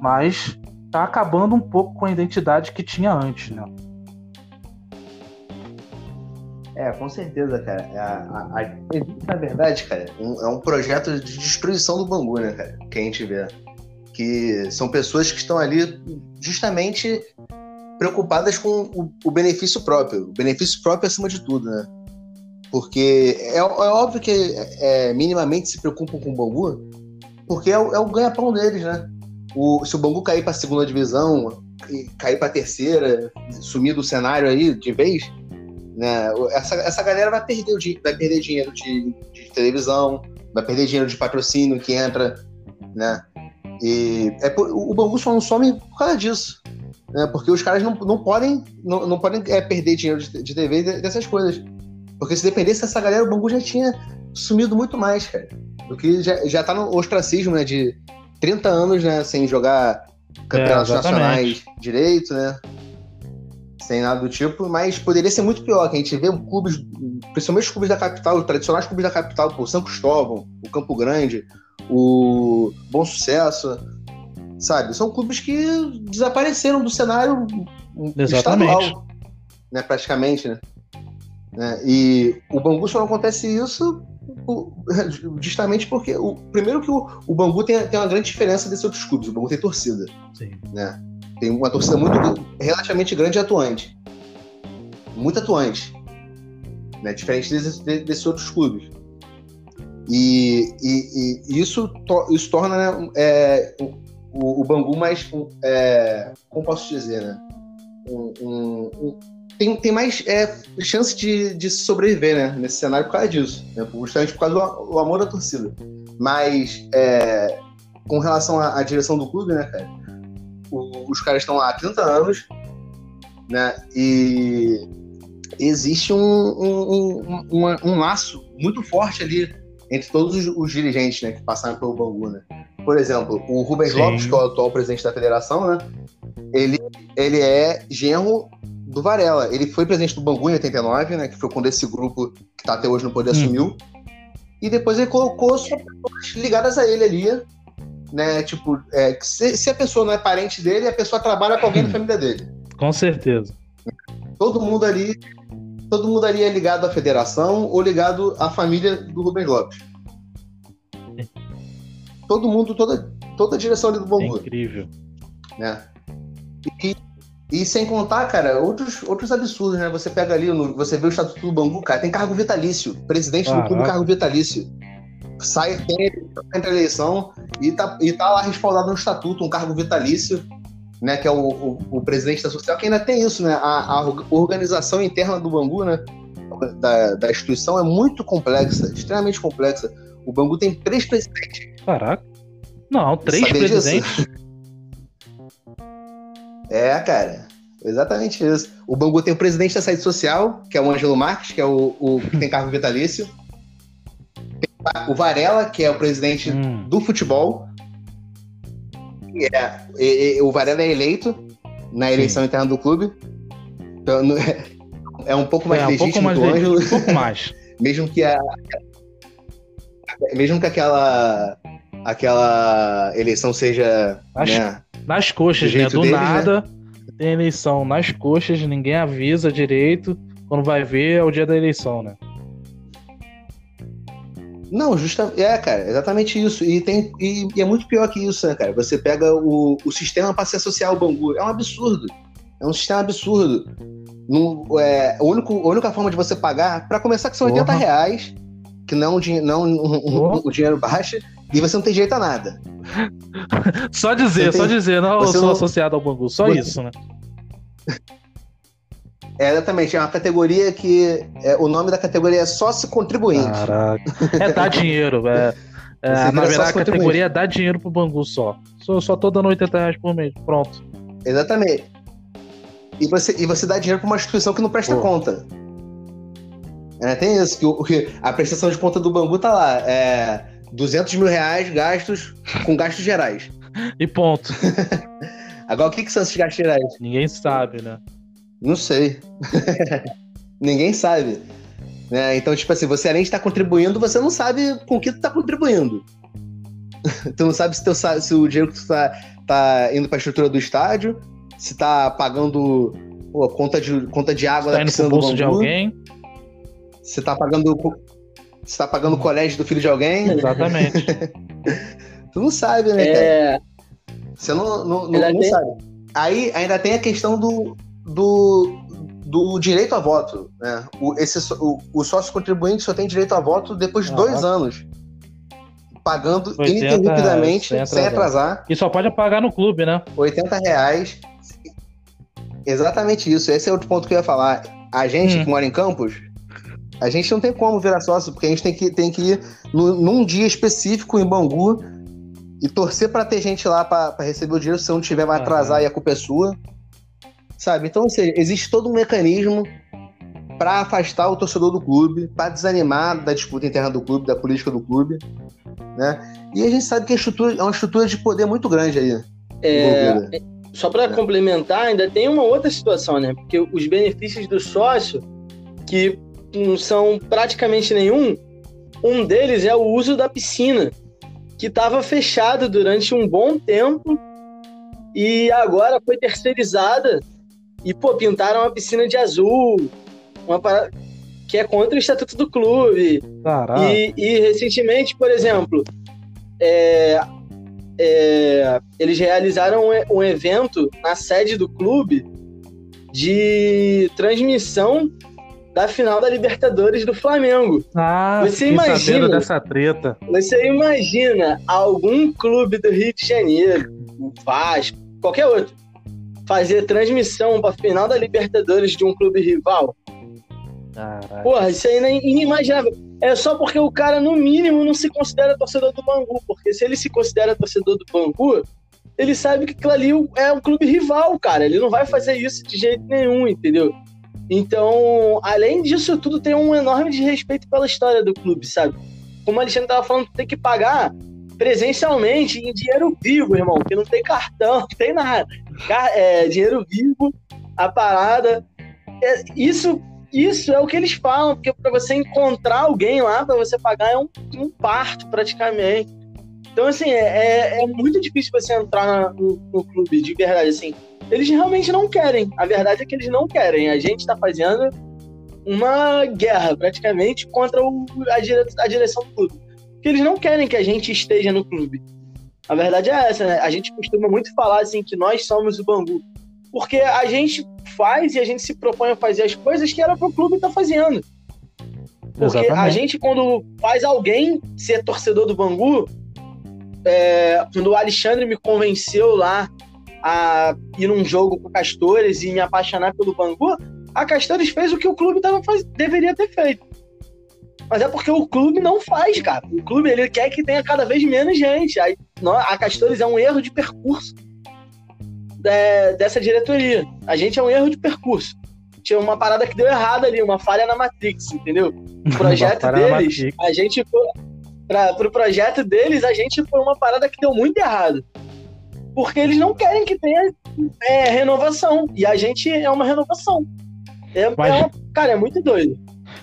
mas está acabando um pouco com a identidade que tinha antes, né? É, com certeza, cara. É, a, a, a, na verdade, cara, um, é um projeto de destruição do Bangu, né, cara? Que a gente vê. Que são pessoas que estão ali justamente preocupadas com o, o benefício próprio. O benefício próprio acima de tudo, né? Porque é, é óbvio que é, minimamente se preocupam com o Bangu, porque é o, é o ganha-pão deles, né? O, se o Bangu cair para a segunda divisão, cair para a terceira, sumir do cenário aí de vez, né? Essa, essa galera vai perder, o, vai perder dinheiro de, de televisão, vai perder dinheiro de patrocínio que entra, né? E é por, o Bangu só não some por causa disso. Né? Porque os caras não, não podem, não, não podem é, perder dinheiro de, de TV dessas coisas. Porque se dependesse dessa galera, o Bangu já tinha sumido muito mais, cara. Do que já, já tá no ostracismo, né? De, 30 anos, né, sem jogar campeonatos É, nacionais direito, né? Sem nada do tipo, mas poderia ser muito pior, que a gente vê clubes, principalmente os clubes da capital, os tradicionais clubes da capital, o São Cristóvão, o Campo Grande, o Bom Sucesso, sabe? São clubes que desapareceram do cenário Exatamente. estadual, né, praticamente, né? Né? E o Bangu só não acontece isso justamente porque, o, primeiro que o, o Bangu tem, tem uma grande diferença desses outros clubes, o Bangu tem torcida, Sim. né? Tem uma torcida muito relativamente grande e atuante. Muito atuante. Né? Diferente desses, de- desses outros clubes. E, e- isso, to- isso torna né, é, o, o Bangu mais. um, é, como posso dizer, né? Um- um- um- tem, tem mais é, chance de, de sobreviver né, nesse cenário por causa disso. Né? Justamente por causa do, do amor da torcida. Mas é, com relação à, à direção do clube, né, cara? o- os caras estão lá há 30 anos, né? E existe um, um, um, uma- um laço muito forte ali entre todos os, os dirigentes né, que passaram pelo Bangu, né? Por exemplo, o Rubens Sim. Lopes, que é o atual presidente da federação, né? Ele, ele é genro do Varela. Ele foi presidente do Bangu em 89, né? Que foi quando esse grupo que tá até hoje no poder Hum. assumiu. E depois ele colocou só pessoas ligadas a ele ali, né? Tipo, é, se, se a pessoa não é parente dele, a pessoa trabalha com alguém da família dele. Com certeza. Todo mundo ali, todo mundo ali é ligado à federação ou ligado à família do Rubens Lopes. Todo mundo, toda, toda a direção ali do É Bangu, incrível. né? E, e sem contar, cara, outros, outros absurdos, né? Você pega ali, no- você vê o Estatuto do Bangu, cara, tem cargo vitalício. Presidente do clube, cargo vitalício. Sai, tem, entra a eleição e tá, e tá lá respaldado no Estatuto, um cargo vitalício, né? Que é o, o, o presidente da social, que ainda tem isso, né? A, a org- organização interna do Bangu, né? Da, da instituição é muito complexa, extremamente complexa. O Bangu tem três presidentes. Caraca. Não, três disso? presidentes. É, cara. Exatamente isso. O Bangu tem o presidente da saída social, que é o Ângelo Marques, que é o, o que tem cargo vitalício. Tem o Varela, que é o presidente Hum, do futebol. E é- e- e- o Varela é eleito na eleição interna do clube. Então, é um pouco mais é, um legítimo pouco mais que o Ângelo, um pouco mais. mesmo que a, mesmo que aquela aquela eleição seja Acho- né, Nas coxas, Do né? Do deles, nada. Tem eleição nas coxas, ninguém avisa direito. Quando vai ver, é o dia da eleição, né? Não, justa, é, cara, exatamente isso. E, tem, e, e é muito pior que isso, né, cara? Você pega o, o sistema para se associar ao Bangu. É um absurdo. É um sistema absurdo. Não, é, o único, a única forma de você pagar, para começar, que são Porra. 80 reais, que não, um não um- um- o dinheiro baixo, e você não tem direito a nada. Só dizer, Você só tem- dizer, não, eu sou não- associado ao Bangu. Só Você- isso, né? É, exatamente, é uma categoria que. é, o nome da categoria é sócio contribuinte. Caraca. É dar dinheiro. É, é, Você na verdade, a categoria é dar dinheiro pro Bangu só. Só, só tô dando 80 reais por mês. Pronto. Exatamente. E você, e você dá dinheiro para uma instituição que não presta Pô. conta. É, tem isso, que, que a prestação de conta do Bangu tá lá. É 200 mil reais gastos com gastos gerais. E ponto. Agora, o que, que são esses gastos gerais? Ninguém sabe, né? Não sei. Ninguém sabe. Né? Então, tipo assim, você além de estar contribuindo, você não sabe com o que tu tá contribuindo. tu não sabe se, teu, se o dinheiro que tu tá, tá indo pra estrutura do estádio, se tá pagando pô, conta, de, conta de água Tá da indo piscina do bolso de alguém. se tá pagando se tá pagando o colégio do filho de alguém, Exatamente. tu não sabe, né, cara? É, Você não, não, não, Ainda não tem- sabe. Aí ainda tem a questão do, do, do direito a voto. Né? O, esse, o, o sócio contribuinte só tem direito a voto depois de dois Caraca. anos. Pagando 80, ininterrupidamente, sem sem atrasar, E só pode pagar no clube, né? 80 reais. Exatamente isso. Esse é outro ponto que eu ia falar. A gente Hum. que mora em Campos, a gente não tem como virar sócio, porque a gente tem que, tem que ir no- num dia específico em Bangu e torcer pra ter gente lá pra receber o dinheiro. Se não tiver, vai atrasar e a culpa é sua. Sabe? Então, ou seja, existe todo um mecanismo pra afastar o torcedor do clube, pra desanimar da disputa interna do clube, da política do clube. né? E a gente sabe que a estrutura é uma estrutura de poder muito grande aí. É, só para complementar, ainda tem uma outra situação, né? Porque os benefícios do sócio, que não são praticamente nenhum, um deles é o uso da piscina, que estava fechada durante um bom tempo e agora foi terceirizada e, pô, pintaram uma piscina de azul, uma parada que é contra o estatuto do clube. E, e, recentemente, por exemplo, é, é, eles realizaram um, um evento na sede do clube de transmissão da final da Libertadores do Flamengo. Ah, você imagina dessa treta. Você imagina algum clube do Rio de Janeiro, o Vasco, qualquer outro, fazer transmissão para final da Libertadores de um clube rival? Caraca. Porra, isso aí é inimaginável. É só porque o cara, no mínimo, não se considera torcedor do Bangu. Porque se ele se considera torcedor do Bangu, ele sabe que aquilo ali é um clube rival, cara. Ele não vai fazer isso de jeito nenhum, entendeu? Então, além disso tudo, tem um enorme desrespeito pela história do clube, sabe? Como o Alexandre tava falando, tem que pagar presencialmente, em dinheiro vivo, irmão, que não tem cartão, não tem nada. É, dinheiro vivo, a parada. É, isso, isso é o que eles falam, porque para você encontrar alguém lá, para você pagar, é um, um, parto praticamente. Então, assim, é, é, é muito difícil você entrar no, no clube, de verdade, assim eles realmente não querem. A verdade é que eles não querem. A gente está fazendo uma guerra, praticamente, contra o, a, dire, a direção do clube. Porque eles não querem que a gente esteja no clube. A verdade é essa, né? A gente costuma muito falar assim que nós somos o Bangu. Porque a gente faz e a gente se propõe a fazer as coisas que era para o clube estar tá fazendo. Porque Exatamente. a gente, quando faz alguém ser torcedor do Bangu, é, quando o Alexandre me convenceu lá a ir num jogo com Castores e me apaixonar pelo Bangu, a Castores fez o que o clube tava faz... deveria ter feito. Mas é porque o clube não faz, cara. O clube ele quer que tenha cada vez menos gente. Aí, a Castores é um erro de percurso de, dessa diretoria. A gente é um erro de percurso. Tinha uma parada que deu errado ali, uma falha na Matrix, entendeu? O projeto deles, a gente para pro projeto deles, a gente foi uma parada que deu muito errado porque eles não querem que tenha é, renovação. E a gente é uma renovação. É, mas, é uma, cara, é muito doido.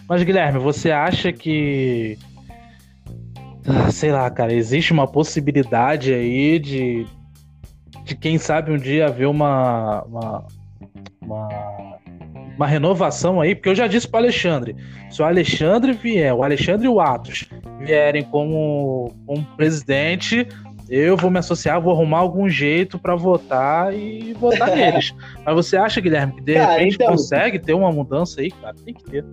Mas, Guilherme, você acha que. Sei lá, cara, existe uma possibilidade aí de. De quem sabe um dia haver uma, uma, uma uma renovação aí, porque eu já disse para Alexandre, se o Alexandre vier, o Alexandre e o Atos vierem como, como presidente, eu vou me associar, vou arrumar algum jeito para votar e votar neles. Mas você acha, Guilherme, que de cara, repente então... consegue ter uma mudança aí, cara? Tem que ter.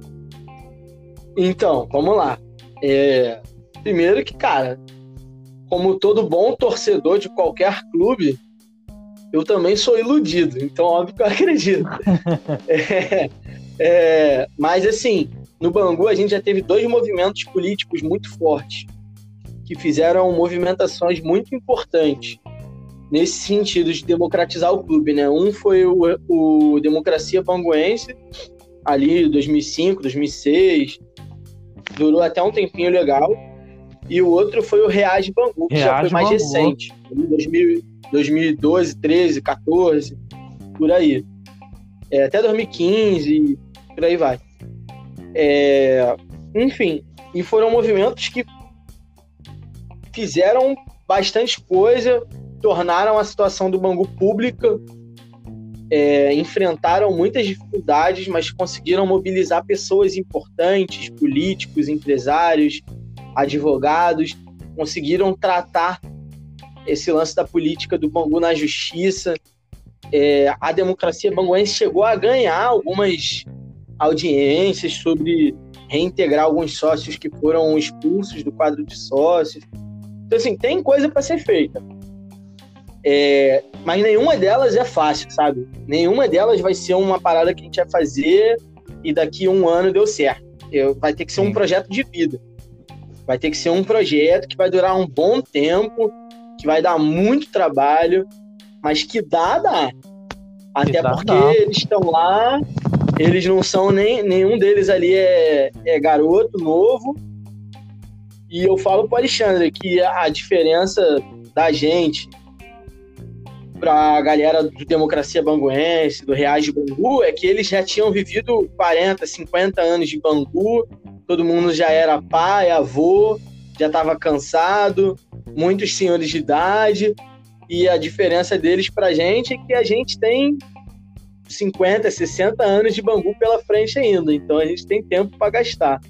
Então, vamos lá. É... Primeiro que, cara, como todo bom torcedor de qualquer clube, eu também sou iludido. Então, óbvio que eu acredito. é... É... Mas, assim, no Bangu a gente já teve dois movimentos políticos muito fortes que fizeram movimentações muito importantes nesse sentido de democratizar o clube, né? Um foi o, o Democracia Banguense, ali 2005, 2006, durou até um tempinho legal, e o outro foi o Reage Bangu, que Reage já foi mais Bangu. recente, 2000, 2012, 13, 14, por aí. É, até 2015, por aí vai. É, enfim, e foram movimentos que fizeram bastante coisa, tornaram a situação do Bangu pública, é, enfrentaram muitas dificuldades, mas conseguiram mobilizar pessoas importantes, políticos, empresários, advogados, conseguiram tratar esse lance da política do Bangu na justiça. É, a democracia banguense chegou a ganhar algumas audiências sobre reintegrar alguns sócios que foram expulsos do quadro de sócios. Então, assim, tem coisa para ser feita. É, mas nenhuma delas é fácil, sabe? Nenhuma delas vai ser uma parada que a gente vai fazer e daqui a um ano deu certo. Eu, vai ter que ser um projeto de vida. Vai ter que ser um projeto que vai durar um bom tempo, que vai dar muito trabalho, mas que dá, dá. Até dá, porque dá. eles estão lá, eles não são nem. Nenhum deles ali é, é garoto, novo E eu falo pro Alexandre que a diferença da gente para a galera do Democracia Banguense, do Reais de Bangu, é que eles já tinham vivido 40, 50 anos de Bangu, todo mundo já era pai, avô, já estava cansado, muitos senhores de idade, e a diferença deles para a gente é que a gente tem 50, 60 anos de Bangu pela frente ainda, então a gente tem tempo para gastar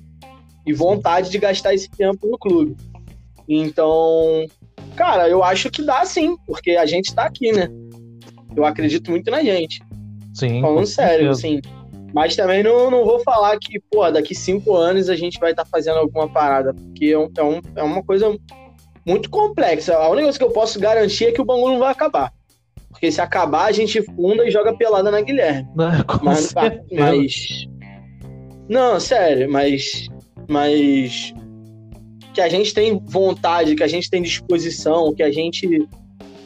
e vontade de gastar esse tempo no clube. Então, Cara, eu acho que dá sim, porque a gente tá aqui, né? Eu acredito muito na gente. Sim. Falando sério, assim. Mas também não, não vou falar que, pô, daqui cinco anos a gente vai estar tá fazendo alguma parada, porque é, um, é, um, é uma coisa muito complexa. A única coisa que eu posso garantir é que o Bangu não vai acabar. Porque se acabar, a gente funda e joga pelada na Guilherme. Não, mas, mas. Não, sério, mas. Mas que a gente tem vontade, que a gente tem disposição, que a gente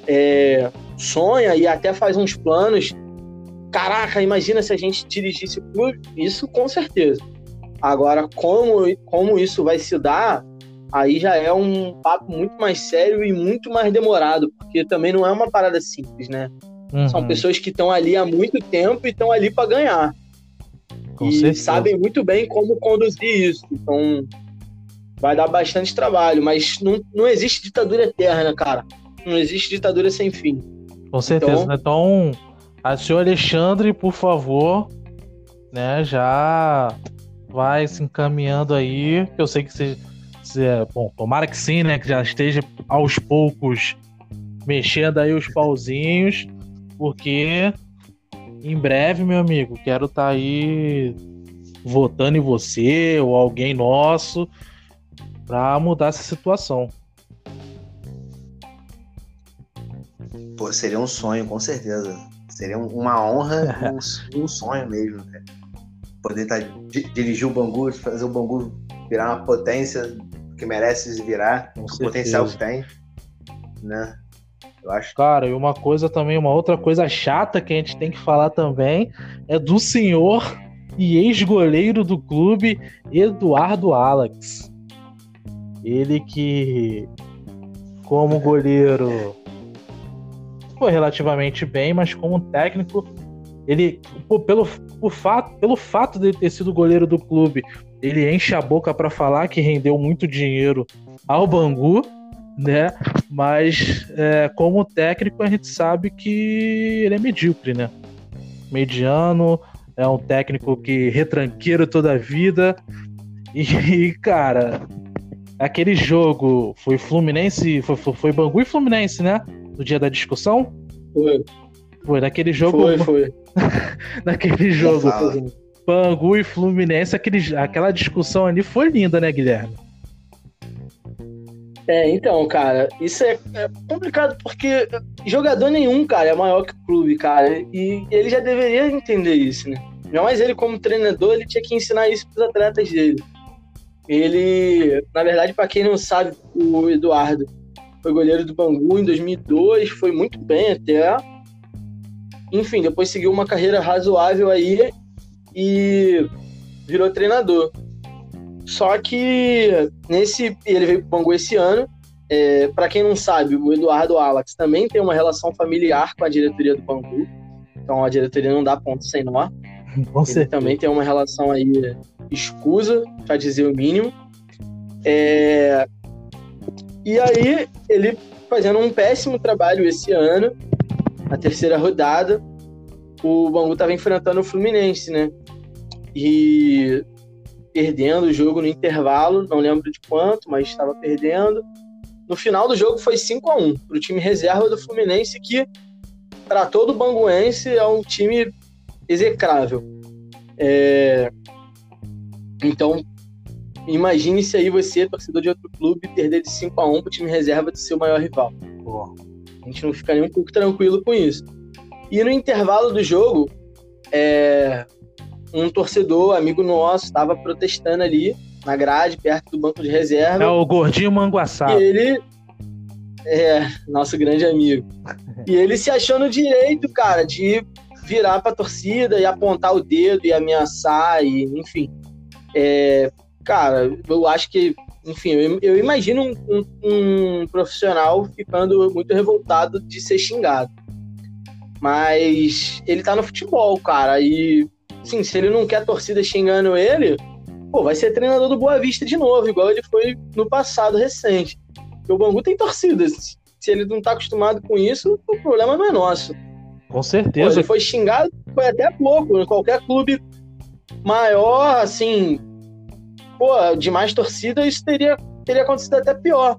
é, sonha e até faz uns planos. Caraca, imagina se a gente dirigisse clube. Isso com certeza. Agora, como, como isso vai se dar, aí já é um papo muito mais sério e muito mais demorado, porque também não é uma parada simples, né? Uhum. São pessoas que estão ali há muito tempo e estão ali para ganhar. Com e certeza. sabem muito bem como conduzir isso. Então, vai dar bastante trabalho, mas não, não existe ditadura eterna, cara. Não existe ditadura sem fim. Com certeza. Então, então a senhor Alexandre, por favor, né, já vai se encaminhando aí, eu sei que você, você, bom, tomara que sim, né, que já esteja aos poucos mexendo aí os pauzinhos, porque em breve, meu amigo, quero estar tá aí votando em você ou alguém nosso para mudar essa situação. Pô, seria um sonho, com certeza. Seria uma honra, um, um sonho mesmo, cara. Poder tá, dirigir o Bangu, fazer o Bangu virar uma potência que merece virar, com o potencial que tem, né? Eu acho. Cara, e uma coisa também, uma outra coisa chata que a gente tem que falar também é do senhor e ex-goleiro do clube, Eduardo Alex. Ele que, como goleiro, foi relativamente bem, mas como técnico, ele, pelo, por fato, pelo fato de ter sido goleiro do clube, ele enche a boca para falar que rendeu muito dinheiro ao Bangu, né? Mas é, como técnico a gente sabe que ele é medíocre, né? Mediano, é um técnico que retranqueiro toda a vida. E, cara, aquele jogo foi Fluminense, foi, foi, foi Bangu e Fluminense, né? No dia da discussão? Foi. Foi, naquele jogo. Foi, foi. naquele jogo. Bangu e Fluminense, aquele, aquela discussão ali foi linda, né, Guilherme? É, então, cara, isso é, é, complicado porque jogador nenhum, cara, é maior que o clube, cara. E ele já deveria entender isso, né? Mas ele, como treinador, ele tinha que ensinar isso para os atletas dele. Ele, na verdade, para quem não sabe, o Eduardo foi goleiro do Bangu em 2002, foi muito bem até. Enfim, depois seguiu uma carreira razoável aí e virou treinador. Só que nesse ele veio para o Bangu esse ano. É, para quem não sabe, o Eduardo Alex também tem uma relação familiar com a diretoria do Bangu. Então a diretoria não dá ponto sem nó. Com ele certeza. também tem uma relação aí escusa, para dizer o mínimo. É... E aí, ele fazendo um péssimo trabalho esse ano, na terceira rodada, o Bangu estava enfrentando o Fluminense, né? E perdendo o jogo no intervalo, não lembro de quanto, mas estava perdendo. No final do jogo foi 5 a 1 para o time reserva do Fluminense, que para todo banguense é um time execrável. É... Então, imagine se aí você, torcedor de outro clube, perder de 5 a 1 pro time reserva do seu maior rival. Pô, a gente não fica nem um pouco tranquilo com isso. E no intervalo do jogo, é... um torcedor, amigo nosso, estava protestando ali na grade, perto do banco de reserva. É o gordinho manguaçá. E ele é nosso grande amigo. E ele se achou no direito, cara, de virar para a torcida e apontar o dedo e ameaçar e enfim. É, cara, eu acho que enfim, eu, eu imagino um, um, um, profissional ficando muito revoltado de ser xingado. Mas ele tá no futebol, cara, e sim, se ele não quer torcida xingando ele, pô, vai ser treinador do Boa Vista de novo, igual ele foi no passado recente. O Bangu tem torcida. Se ele não tá acostumado com isso, o problema não é nosso. Com certeza. Pô, ele foi xingado, foi até pouco. Em qualquer clube maior, assim, pô, de mais torcida, isso teria, teria acontecido até pior.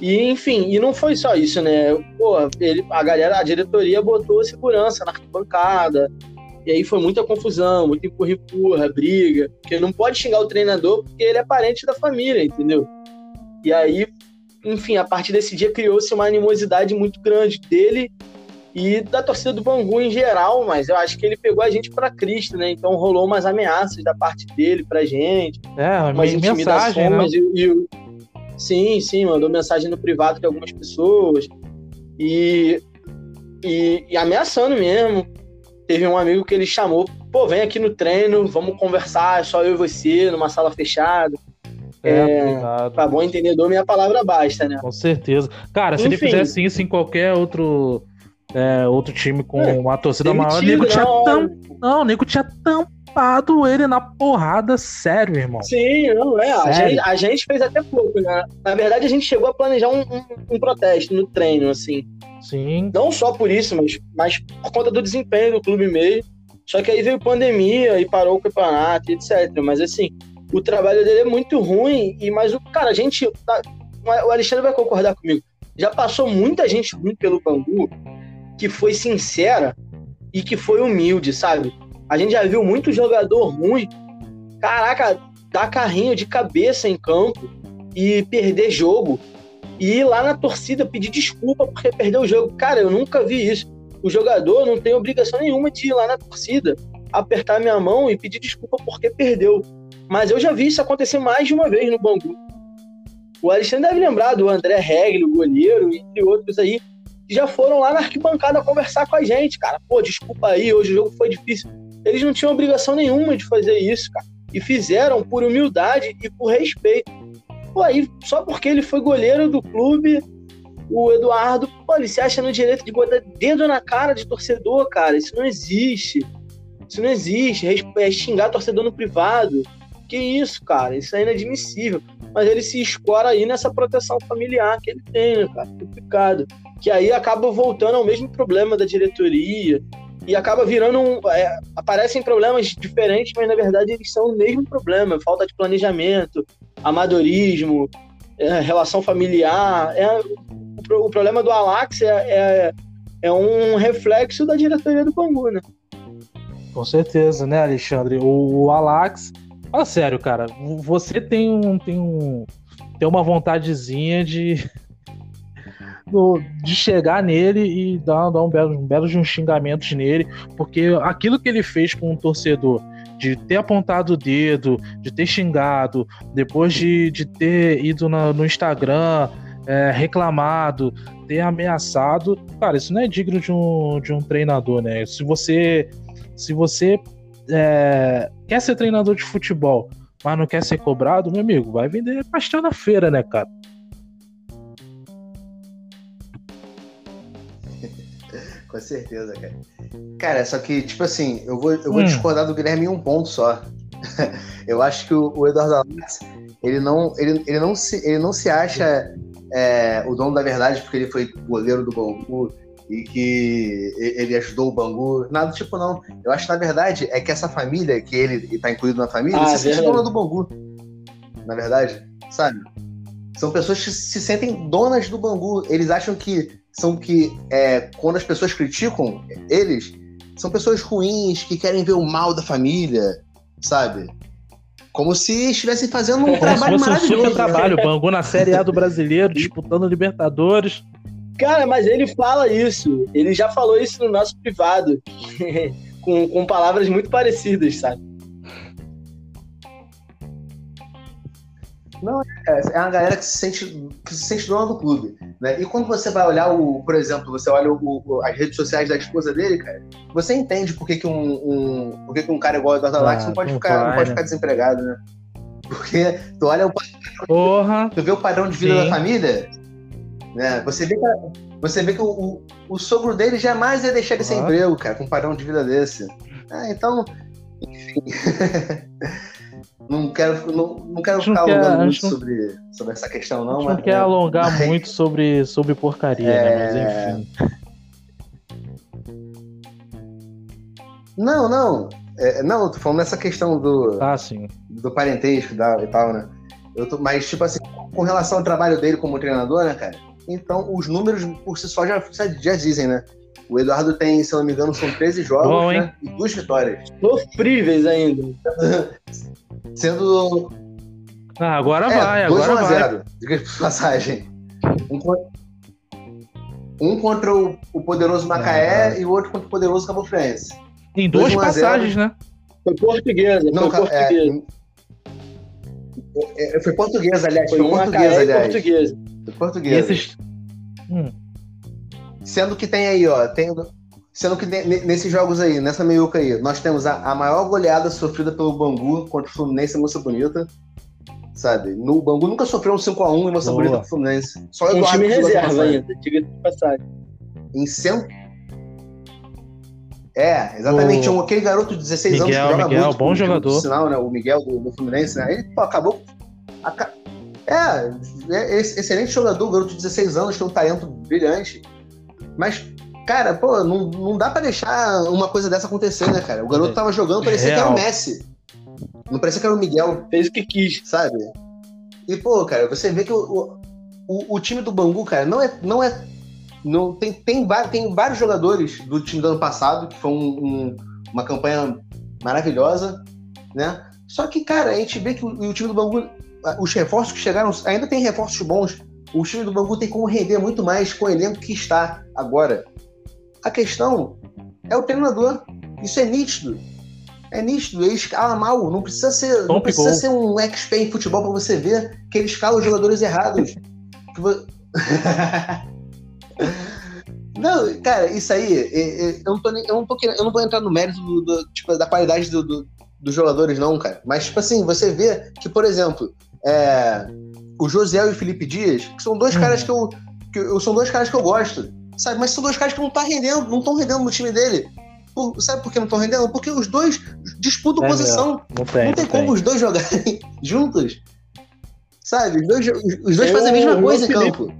E, enfim, e não foi só isso, né? Pô, ele, a galera, a diretoria botou segurança na arquibancada, e aí foi muita confusão, muito empurra-empurra, briga, porque não pode xingar o treinador porque ele é parente da família, entendeu? E aí, enfim, a partir desse dia criou-se uma animosidade muito grande dele e da torcida do Bangu em geral, mas eu acho que ele pegou a gente para Cristo, né? Então rolou umas ameaças da parte dele pra gente. É, umas mensagem, né? E, e, sim, sim, mandou mensagem no privado de algumas pessoas e, e, e ameaçando mesmo. Teve um amigo que ele chamou, pô, vem aqui no treino, vamos conversar, só eu e você, numa sala fechada. É, é pra bom entendedor, minha palavra basta, né? Com certeza. Cara, se Enfim, ele fizesse isso em qualquer outro é, outro time com é, uma torcida maior, o nego tinha tam... Não, o nego tinha tampado ele na porrada, sério, irmão. Sim, não é. A gente, a gente, fez até pouco, né? Na verdade, a gente chegou a planejar um, um, um, protesto no treino, assim. Sim. Não só por isso, mas, mas por conta do desempenho do clube mesmo. Só que aí veio pandemia e parou o campeonato, etc. Mas assim, o trabalho dele é muito ruim, e mas o cara, a gente. Tá, o Alexandre vai concordar comigo. Já passou muita gente ruim pelo Bangu que foi sincera e que foi humilde, sabe? A gente já viu muito jogador ruim, caraca, dar carrinho de cabeça em campo e perder jogo. E ir lá na torcida pedir desculpa porque perdeu o jogo. Cara, eu nunca vi isso. O jogador não tem obrigação nenhuma de ir lá na torcida, apertar minha mão e pedir desculpa porque perdeu. Mas eu já vi isso acontecer mais de uma vez no Bangu. O Alexandre deve lembrar do André Regli, o goleiro, entre outros aí, já foram lá na arquibancada conversar com a gente, cara. Pô, desculpa aí, hoje o jogo foi difícil. Eles não tinham obrigação nenhuma de fazer isso, cara. E fizeram por humildade e por respeito. Pô, aí, só porque ele foi goleiro do clube, o Eduardo, pô, ele se acha no direito de botar dedo na cara de torcedor, cara. Isso não existe. Isso não existe. É xingar torcedor no privado. Que isso, cara? Isso é inadmissível. Mas ele se escora aí nessa proteção familiar que ele tem, né, cara? Complicado que aí acaba voltando ao mesmo problema da diretoria e acaba virando um, é, aparecem problemas diferentes, mas na verdade eles são o mesmo problema, falta de planejamento, amadorismo, é, relação familiar. É, o, o, problema do Alax é, é, é, um reflexo da diretoria do Bangu, né? Com certeza, né, Alexandre? O, o Alax, fala sério, cara, você tem um tem um tem uma vontadezinha de do, de chegar nele e dar, dar um belo, um belo de uns xingamentos nele, porque aquilo que ele fez com o torcedor, de ter apontado o dedo, de ter xingado, depois de, de ter ido na, no Instagram, é, reclamado, ter ameaçado, cara, isso não é digno de um, de um treinador, né? Se você, se você é, quer ser treinador de futebol, mas não quer ser cobrado, meu amigo, vai vender pastel na feira, né, cara? Com certeza, cara. Cara, só que, tipo assim, eu vou, eu vou hum. discordar do Guilherme em um ponto só. eu acho que o, o Eduardo Alex, ele não, ele, ele, não se, ele não se acha é, o dono da verdade porque ele foi goleiro do Bangu e que ele ajudou o Bangu. Nada do tipo, não. Eu acho que, na verdade, é que essa família, que ele está incluído na família, ah, se sente dona do Bangu. Na verdade, sabe? São pessoas que se sentem donas do Bangu. Eles acham que são que, é, quando as pessoas criticam eles, são pessoas ruins que querem ver o mal da família, sabe? Como se estivessem fazendo um trabalho se fosse maravilhoso. Um trabalho, o Bangu na Série A do Brasileiro, disputando Libertadores. Cara, mas ele fala isso. Ele já falou isso no nosso privado. com, com palavras muito parecidas, sabe? Não, é, é uma galera que se sente, que se sente dona do clube. Né? E quando você vai olhar, o, por exemplo, você olha o, o, as redes sociais da esposa dele, cara, você entende por que, que, um, um, por que, que um cara igual o Eduardo ah, não, pode ficar, não pode ficar desempregado, né? Porque tu olha o Porra. tu vê o padrão de vida Sim. da família, né? Você vê que, você vê que o, o, o sogro dele jamais ia deixar ele sem Ah. emprego, cara, com um padrão de vida desse. Ah, então, enfim. não quero, não, não quero A gente não ficar quer- alongando a muito gente não- sobre, sobre essa questão, A não, gente não mas. quer alongar Mas- muito sobre, sobre porcaria, né? É. Mas enfim. Não, não. É, não, tô falando nessa questão do, Ah, sim. do parentesco da- e tal, né? Eu tô, mas, tipo assim, com relação ao trabalho dele como treinador, né, cara? Então, os números por si só já, já dizem, né? O Eduardo tem, se eu não me engano, são 13 jogos Bom, né? e duas vitórias. Sofríveis ainda. Sendo Ah, agora é, vai, 2 agora a vai. 0 diga de passagem. Um, co- um contra o, o poderoso Macaé Ah. e o outro contra o poderoso Cabo Friense. Em duas 2 a 0. passagens, né? Foi portuguesa, Não, foi é, portuguesa. é, foi português, aliás. Foi Foi, e aliás. portuguesa. Foi E português. esses. Hum, Sendo que tem aí, ó, tem, sendo que ne- ne- nesses jogos aí, nessa meiuca aí, nós temos a, a maior goleada sofrida pelo Bangu contra o Fluminense e Moça Bonita. Sabe? No, o Bangu nunca sofreu um 5x1 em Moça Boa. Bonita pro Fluminense. Só o Um Eduardo time que jogou essa reserva ainda, diga de passagem. Em cento... É, exatamente. O Um, aquele garoto de 16 anos Miguel, que joga Miguel, muito. bom jogador. sinal, né? O Miguel do, do Fluminense, né? Ele pô, acabou. aca- É, é esse- excelente jogador, garoto de 16 anos, tem um talento brilhante. Mas, cara, pô, não, não dá pra deixar uma coisa dessa acontecer, né, cara? O garoto tava jogando, parecia que era o Real. Messi. Não parecia que era o Miguel, Fez o que quis. sabe? E, pô, cara, você vê que o, o, o- time do Bangu, cara, não é. Não é não, tem, tem, tem vários jogadores do time do ano passado, que foi um- um- uma campanha maravilhosa, né? Só que, cara, a gente vê que o, o time do Bangu, os reforços que chegaram, ainda tem reforços bons. O time do Bangu tem como render muito mais com o elenco que está agora. A questão é o treinador. Isso é nítido. É nítido. Ele escala mal. Não precisa ser, não precisa ser um expert em futebol para você ver que ele escala os jogadores errados. Não, cara, isso aí, é- é- eu não, tô, nem- eu não, tô eu não vou entrar no mérito do- do- tipo, da qualidade do- dos jogadores, não, cara. Mas, tipo assim, você vê que, por exemplo, é, o Josiel e o Felipe Dias, que são dois Uhum. caras que eu, que eu- São dois caras que eu gosto, sabe? Mas são dois caras que não tá rendendo, não estão rendendo no time dele. Por- sabe por que não estão rendendo? Porque os dois disputam É posição. Não tem, não tem como tem. os dois jogarem juntos. Sabe? Os dois, os dois Tem fazem a mesma coisa em Felipe. campo.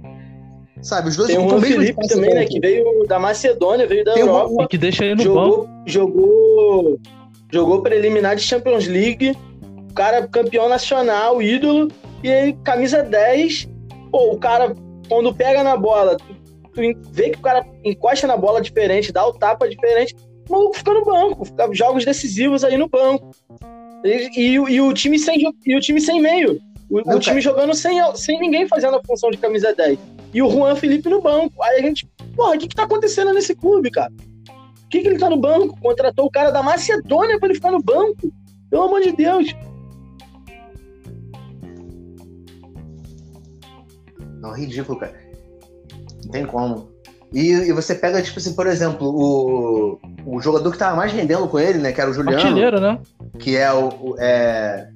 Sabe? Os dois Tem Felipe também, né? campo. Que veio da Macedônia, veio da Tem o- Europa. E que deixa ele no jogou, banco. jogou, jogou preliminar de Champions League, o cara campeão nacional, ídolo, e aí camisa 10, pô, o cara, quando pega na bola, tu, tu vê que o cara encosta na bola diferente, dá o tapa diferente, o maluco fica no banco, fica jogos decisivos aí no banco. E, e o- e o time sem, e o time sem meio. O, o Não, time jogando sem, sem ninguém fazendo a função de camisa 10. E o Juan Felipe no banco. Aí a gente, porra, o que, que tá acontecendo nesse clube, cara? Por que, que ele tá no banco? Contratou o cara da Macedônia pra ele ficar no banco? Pelo amor de Deus. Não, ridículo, cara. Não tem como. E, e você pega, tipo assim, por exemplo, o, o jogador que tava mais rendendo com ele, né? Que era o Juliano, Artilheiro, né? que é o. o- é,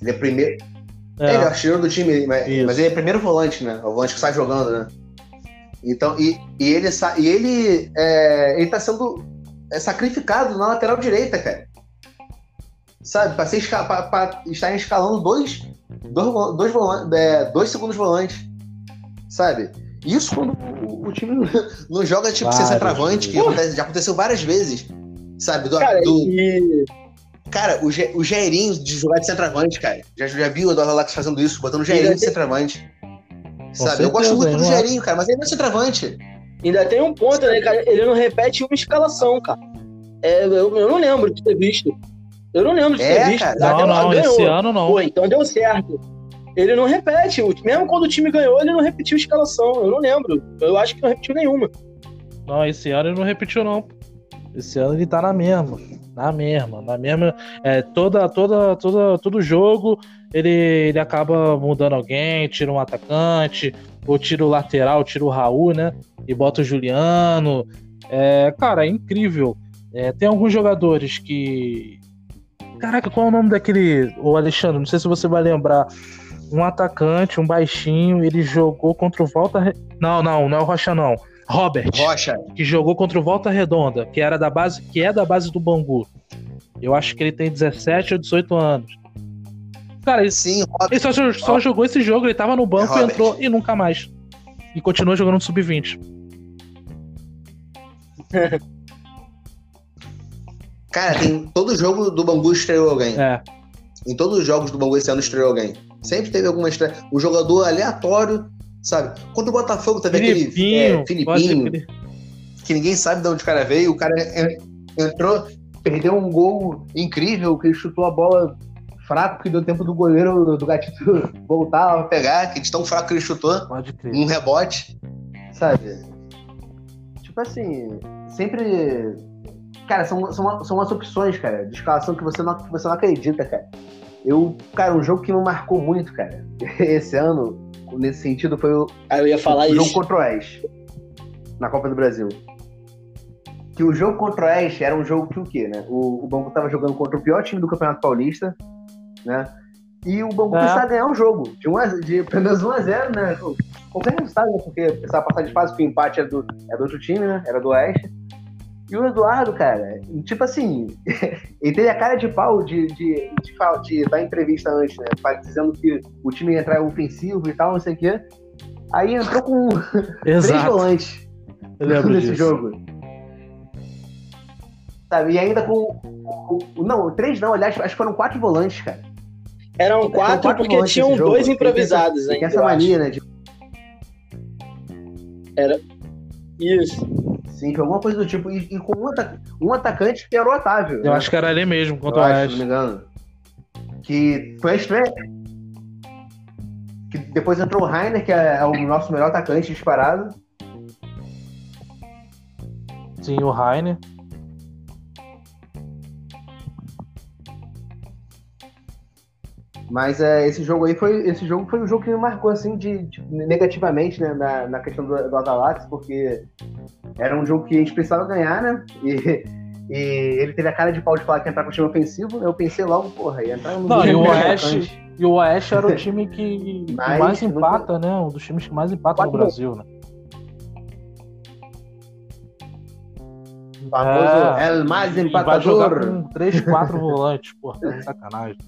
ele é primeiro. É. Ele é o É. artilheiro do time, mas, mas ele é primeiro volante, né? O volante que sai jogando, né? Então, e, e ele, e ele, é, ele tá sendo é, sacrificado na lateral direita, cara. Sabe? Pra, ser pra, pra estar escalando dois, dois, dois, volan- é, dois segundos volantes. Sabe? Isso quando o, o time não, joga tipo ser Vários centroavante, que acontece- já aconteceu várias vezes. Sabe? Do, Cara, do- e Cara, o, Ge, o Geirinho de jogar de centroavante, cara. Já, já viu o Eduardo Lax fazendo isso, botando o Ainda de centroavante. Sabe? certeza, eu gosto muito do não? Geirinho, cara, mas ele não é centroavante. ainda tem um ponto, né, cara? Ele não repete uma escalação, cara. É, eu, eu não lembro de ter visto. Eu não lembro de ter É, visto. cara. Até Não, não, esse ano não. Pô, então deu certo. Ele não repete. O- Mesmo quando o time ganhou, ele não repetiu a escalação. Eu não lembro. Eu acho que não repetiu nenhuma. Não, esse ano ele não repetiu, não. Esse ano ele tá na mesma. Na mesma, na mesma. É, toda, toda, toda, todo jogo ele, ele acaba mudando alguém, tira um atacante, ou tira o lateral, tira o Raul, né? E bota o Juliano. É, cara, é incrível. É, tem alguns jogadores que, Caraca, qual é o nome daquele. O Alexandre, não sei se você vai lembrar. Um atacante, um baixinho, ele jogou contra o Volta. Não, não, não é o Rocha, não. Robert. Rocha. que jogou contra o Volta Redonda, que era da base, que é da base do Bangu. Eu acho que ele tem 17 ou 18 anos. Cara, ele, Sim, Robert. ele só, só jogou esse jogo, ele tava no banco e Robert. entrou e nunca mais. E continuou jogando no sub-20. Cara, tem todo jogo do Bangu estreou alguém. É. Em todos os jogos do Bangu esse ano estreou alguém. Sempre teve alguma estreia. Um jogador aleatório, sabe? Contra o Botafogo teve aquele Filipinho, é, pode ser Filipinho, que ninguém sabe de onde o cara veio. O cara en- entrou, perdeu um gol incrível, que ele chutou a bola fraco, que deu tempo do goleiro do Gatito voltar a pegar, que de tão fraco que ele chutou, Pode crer. um rebote, sabe? Tipo assim, sempre. Cara, são, são, são umas opções, cara, de escalação que você não, que você não acredita, cara. Eu, cara, um jogo que me marcou muito, cara, esse ano, nesse sentido, foi o, Aí eu ia falar o jogo isso. contra o Oeste, na Copa do Brasil. Que o jogo contra o Oeste era um jogo que o quê, né? O, o Bangu tava jogando contra o pior time do Campeonato Paulista, né? E o Bangu É. precisava ganhar o jogo, de, um a, de pelo menos 1x0, né? Qualquer resultado, né? Porque precisava passar de fase, porque o empate é do, é do outro time, né? Era do Oeste. E o Eduardo, cara, tipo assim, ele teve a cara de pau de, de, de, fal- de dar entrevista antes, né? Dizendo que o time ia entrar ofensivo e tal, não sei o quê. Aí entrou com três volantes Eu lembro nesse disso. jogo. Sabe, e ainda com. com- Não, três não, aliás, acho que foram quatro volantes, cara. Eram quatro quatro porque tinham dois improvisados Tem ainda. essa eu acho. mania, né? De, Isso. Sim, foi alguma coisa do tipo. E, e com um, ata- um atacante que era o Otávio. Eu né? acho que era ali mesmo, Eu contra o acho, se Oeste. não me engano. Que foi a estreia. Que depois entrou o Rainer, que é, é o nosso melhor atacante disparado. Sim, o Rainer. Mas é, esse jogo aí foi. Esse jogo foi um jogo que me marcou assim de, de- negativamente, né, na, na questão do, do Atalax, porque era um jogo que a gente precisava ganhar, né? E, e ele teve a cara de pau de falar que ia entrar com o time ofensivo? Eu pensei logo, porra, ia entrar no Não, e o time Oeste, e o Oeste era o time que, mais empata, né? Um dos times que mais empata no Brasil, né? O famoso É. El Mais Empatador. com 3, 4 volantes, porra, tá sacanagem.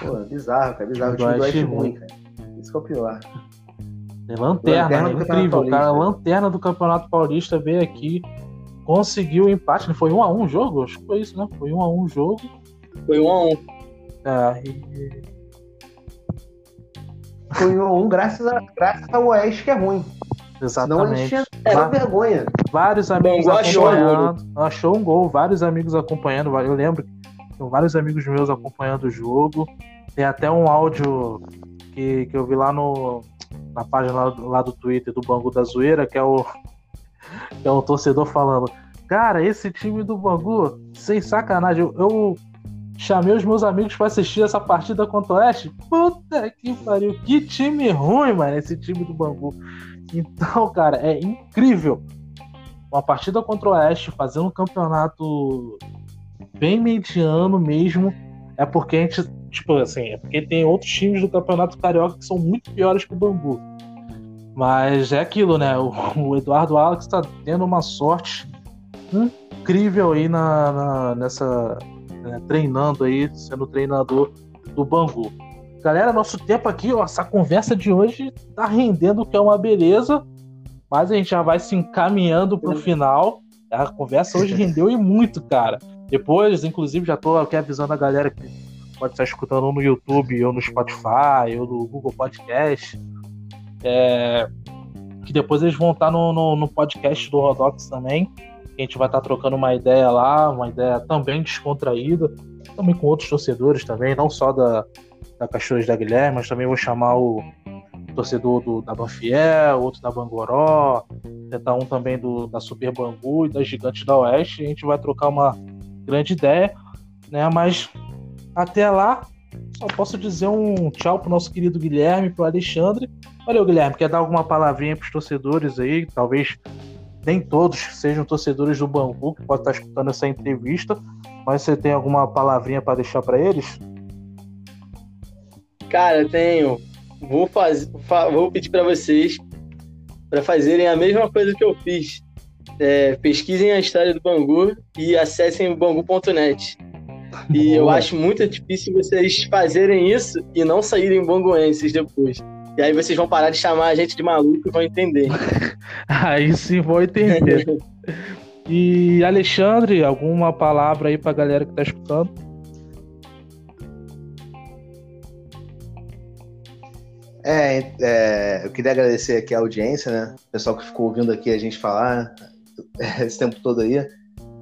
Pô, bizarro, cara, bizarro. O time do Oeste é ruim, cara. Isso que é o pior. É lanterna, Lanterna né? incrível. O cara, Paulista. lanterna do Campeonato Paulista veio aqui, conseguiu o empate. Não foi 1 a 1 o jogo? Acho que foi isso, né? Foi 1 a 1 o jogo. Foi um a um. É, e- Foi um, um graças, a, graças ao Oeste que é ruim. A exatamente. tinha É, dado vergonha. Vários amigos Bangu achou acompanhando. Achou um gol, vários amigos acompanhando. Eu lembro que tinham vários amigos meus acompanhando o jogo. Tem até um áudio que, que eu vi lá no, na página lá, do- Twitter do Bangu da Zoeira, que é o que é um torcedor falando. Cara, esse time do Bangu, sem sacanagem, eu, eu chamei os meus amigos pra assistir essa partida contra o Oeste. Puta que pariu, que time ruim, mano, esse time do Bangu. Então, cara, é incrível. Uma partida contra o Oeste, fazendo um campeonato bem mediano mesmo, é porque a gente, tipo assim, é porque tem outros times do Campeonato Carioca que são muito piores que o Bangu. Mas é aquilo, né? O, o Eduardo Alex tá tendo uma sorte incrível aí na, na- nessa. né, treinando aí, sendo treinador do Bangu. Galera, nosso tempo aqui, ó, essa conversa de hoje tá rendendo que é uma beleza, mas a gente já vai se encaminhando pro final. A conversa hoje rendeu e muito, cara. Depois, inclusive, já tô aqui avisando a galera que pode estar escutando no YouTube, ou no Spotify, ou no Google Podcast. é, que depois eles vão estar no, no, no podcast do Rodox também. A gente vai estar trocando uma ideia lá, uma ideia também descontraída, também com outros torcedores também, não só da, da Cachorros da Guilherme, mas também vou chamar o torcedor do, da Banfiel, outro da Bangoró, tentar um também do, da Super Bangu e da Gigantes da Oeste. A gente vai trocar uma grande ideia, né? Mas até lá, só posso dizer um tchau pro nosso querido Guilherme, pro Alexandre. Valeu, Guilherme. Quer dar alguma palavrinha pros torcedores aí? Talvez nem todos sejam torcedores do Bangu que podem estar escutando essa entrevista, mas você tem alguma palavrinha para deixar para eles? Cara, tenho. Vou fazer, vou pedir para vocês para fazerem a mesma coisa que eu fiz. É, pesquisem a história do Bangu e acessem bangu.net. E eu acho muito difícil vocês fazerem isso e não saírem banguenses depois. E aí vocês vão parar de chamar a gente de maluco e vão entender. aí sim vão entender. e Alexandre, alguma palavra aí pra galera que tá escutando? É, é, eu queria agradecer aqui a audiência, né? O pessoal que ficou ouvindo aqui a gente falar esse tempo todo aí.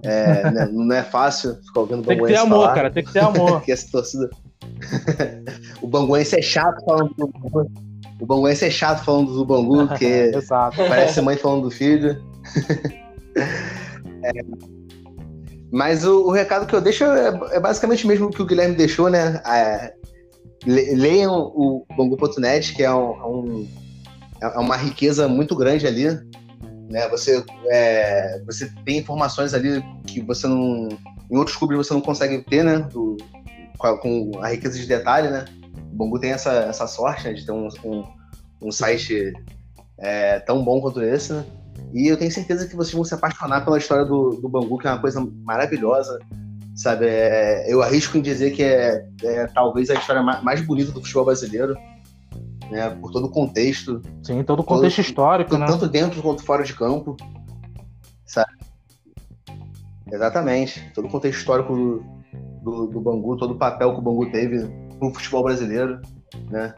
É, né? Não é fácil ficar ouvindo o Tem que ter amor, falar. cara, tem que ter amor. que essa torcida... o Banguense é chato falando do Bangu. O Banguense é chato falando do Bangu, porque parece mãe falando do filho. é. Mas o, o, recado que eu deixo é, é, basicamente o mesmo que o Guilherme deixou, né? É, leiam o Bangu.net, que é, é um, é uma riqueza muito grande ali. Né? Você, é, você tem informações ali que você não. Em outros clubes você não consegue ter, né? Do, com, a, riqueza de detalhe, né? O Bangu tem essa, essa sorte né? de ter um, um, um site é, tão bom quanto esse, né? E eu tenho certeza que vocês vão se apaixonar pela história do, do Bangu, que é uma coisa maravilhosa sabe? É, eu arrisco em dizer que é, é, talvez a história mais bonita do futebol brasileiro, né? Por todo o contexto. Sim, todo o contexto todo, histórico, né? Tanto dentro quanto fora de campo, sabe? Exatamente. Todo o contexto histórico do, do, do Bangu, todo o papel que o Bangu teve no futebol brasileiro, né?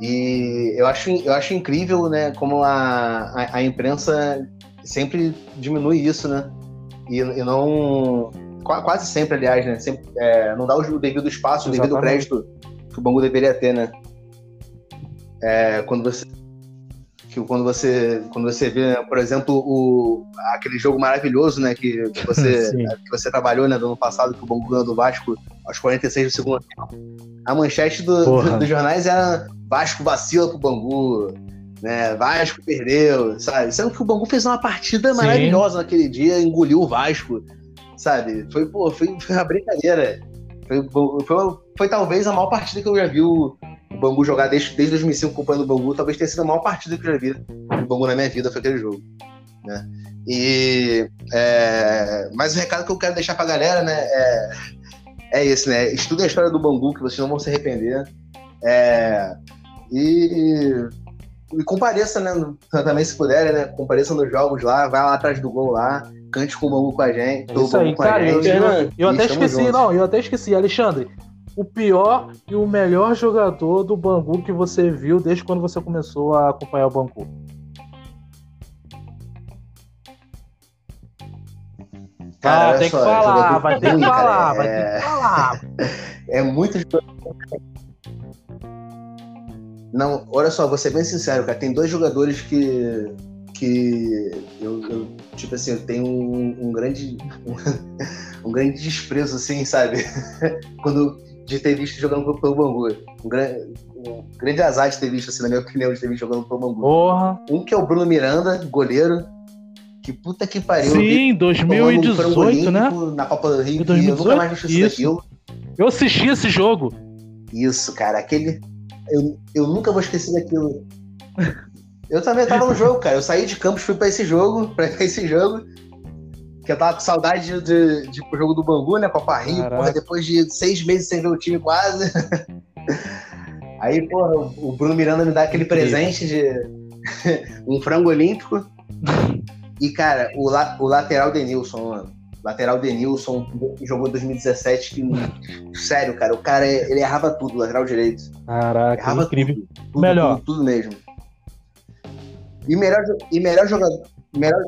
E eu acho, eu acho incrível, né, como a, a, a imprensa sempre diminui isso, né? E, e não quase sempre, aliás, né? Sempre, é, não dá o devido espaço, o devido crédito que o Bangu deveria ter, né? É, quando você que quando você quando você vê, por exemplo, o aquele jogo maravilhoso, né, que você que você trabalhou, né, do ano passado que o Bangu ganhou do Vasco aos 46 do segundo tempo. A manchete do, do, dos jornais era Vasco vacila pro Bangu, né? Vasco perdeu, sabe? Sendo que o Bangu fez uma partida maravilhosa Sim. naquele dia, engoliu o Vasco sabe? Foi, pô, foi, foi uma brincadeira. Foi, foi, foi, talvez a maior partida que eu já vi o Bangu jogar desde, desde 2005 acompanhando o Bangu. Talvez tenha sido a maior partida que eu já vi o Bangu na minha vida, foi aquele jogo. Né? E, é, mas o recado que eu quero deixar pra galera, né, é, é esse, né? Estudem a história do Bangu, que vocês não vão se arrepender. É, e, e compareça, né? Também se puderem, né? Compareça nos jogos lá, vai lá atrás do gol lá cante com o Bangu com a gente. É isso aí, cara. Eu, eu, eu até esqueci, juntos. não, eu até esqueci, Alexandre. O pior e o melhor jogador do Bangu que você viu desde quando você começou a acompanhar o Bangu. Cara, ah, tem só, que falar, vai ter que falar, vai ter que falar. É muito Não, olha só, vou ser bem sincero, cara. Tem dois jogadores que que eu, eu, tipo assim, eu tenho um, um grande um, um, grande desprezo, assim, sabe? Quando de ter visto jogando pelo Bangu. Um, grande, um grande azar de ter visto, assim, na minha opinião, de ter visto jogando pelo Bangu. Porra. Um que é o Bruno Miranda, goleiro. Que puta que pariu. Sim, 2018, né? Na Copa do Rio, 2018, eu nunca mais vi isso daquilo. Eu assisti esse jogo. Isso, cara, aquele. Eu, eu nunca vou esquecer daquilo. Eu também tava no jogo, cara. Eu saí de campus, fui pra esse jogo, pra esse jogo. Que eu tava com saudade de, de, de pro jogo do Bangu, né? Copa Rio, porra, depois de seis meses sem ver o time quase. Aí, porra, o Bruno Miranda me dá aquele presente de um frango olímpico. E, cara, o, la, o lateral Denilson, mano. Lateral Denilson jogou em 2017. Que, sério, cara, o cara ele errava tudo, lateral direito. Caraca, errava incrível. Tudo, tudo, Melhor. Tudo, tudo mesmo. E melhor, e melhor jogador. Melhor,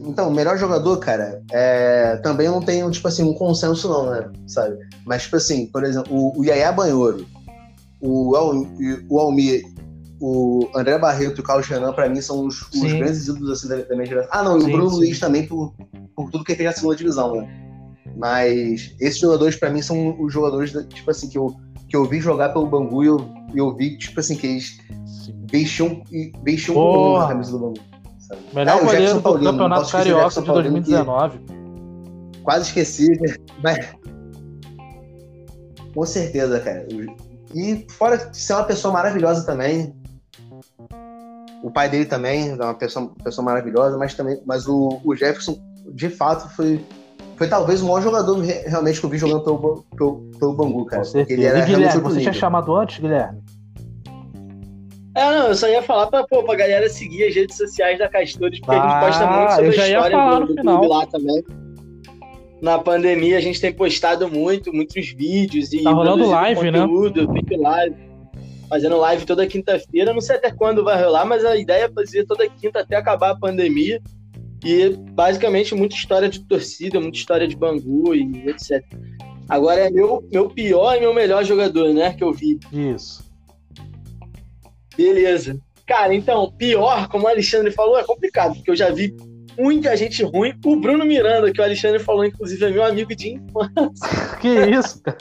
então, melhor jogador, cara, é, também não tem, tipo assim, um consenso, não, né? Sabe? Mas, tipo assim, por exemplo, o, o Yaya Banhoro, o, o Almir, o André Barreto e o Carlos Renan, pra mim, são os, os grandes ídolos assim, da, da minha geração. Ah, não, e o Bruno sim. Luiz também, por, por tudo que ele fez na segunda divisão, né? Mas esses jogadores, pra mim, são os jogadores, tipo assim, que eu, que eu vi jogar pelo Bangu e eu, eu vi, tipo assim, que eles vestiam, vestiam com a camisa do Bangu. Sabe? Melhor É, o goleiro Jefferson do Paulino, Campeonato Carioca de Paulino, que 2019. Quase esqueci, mas. Com certeza, cara. E fora de ser uma pessoa maravilhosa também. O pai dele também é uma pessoa, pessoa maravilhosa, mas também. Mas o, o Jefferson, de fato, foi. Foi talvez o maior jogador re- realmente que eu vi jogando pelo, pelo, pelo Bangu, cara. Com certeza. ele era E Guilherme, você tinha chamado antes, Guilherme? É, não, eu só ia falar pra, pô, pra galera seguir as redes sociais da Castores, porque a Ah, gente posta muito sobre a história do, do clube lá também. Na pandemia a gente tem postado muito, muitos vídeos e Tá rolando live, né? conteúdo, feito live, fazendo live toda quinta-feira. Não sei até quando vai rolar, mas a ideia é fazer toda quinta até acabar a pandemia. E basicamente muita história de torcida, muita história de Bangu e etc. Agora é meu, meu pior e meu melhor jogador, né? Que eu vi. Isso. Beleza. Cara, então, pior, como o Alexandre falou, é complicado, porque eu já vi muita gente ruim. O Bruno Miranda, que o Alexandre falou, inclusive, é meu amigo de infância, Que isso, cara?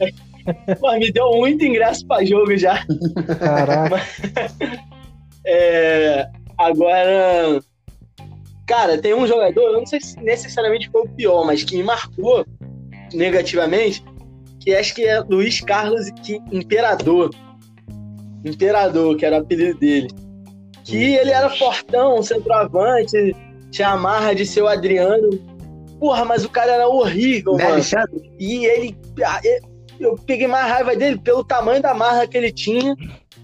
Pô, me deu muito ingresso pra jogo já. Caraca. É, agora, cara, tem um jogador, eu não sei se necessariamente foi o pior, mas que me marcou negativamente, que acho que é Luiz Carlos que Imperador. Imperador, que era o apelido dele. Que ele era fortão, centroavante, tinha a marra de ser o Adriano. Porra, mas o cara era horrível, Né, mano. Alexandre? E ele. ah, eu- Eu peguei mais raiva dele pelo tamanho da marra que ele tinha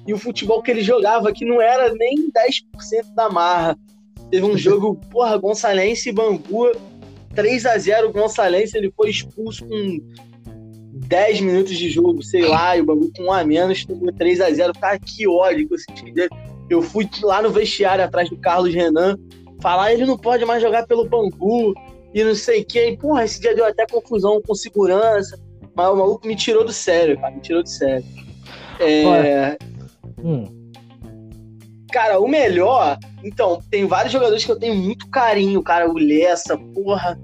e o futebol que ele jogava, que não era nem 10% da marra. Teve um jogo, porra, Gonçalense e Bangu, 3 a 0 Gonçalense, ele foi expulso com 10 minutos de jogo, sei lá, e o Bangu com um a menos, tomou 3 a 0 Cara, que ódio que eu senti dele. Eu fui lá no vestiário atrás do Carlos Renan, falar, ele não pode mais jogar pelo Bangu, e não sei quem. Porra, esse dia deu até confusão com segurança. Mas o maluco me tirou do sério, cara. Me tirou do sério. É. Hum. cara, o melhor. Então, tem vários jogadores que eu tenho muito carinho, cara. O Lessa, porra.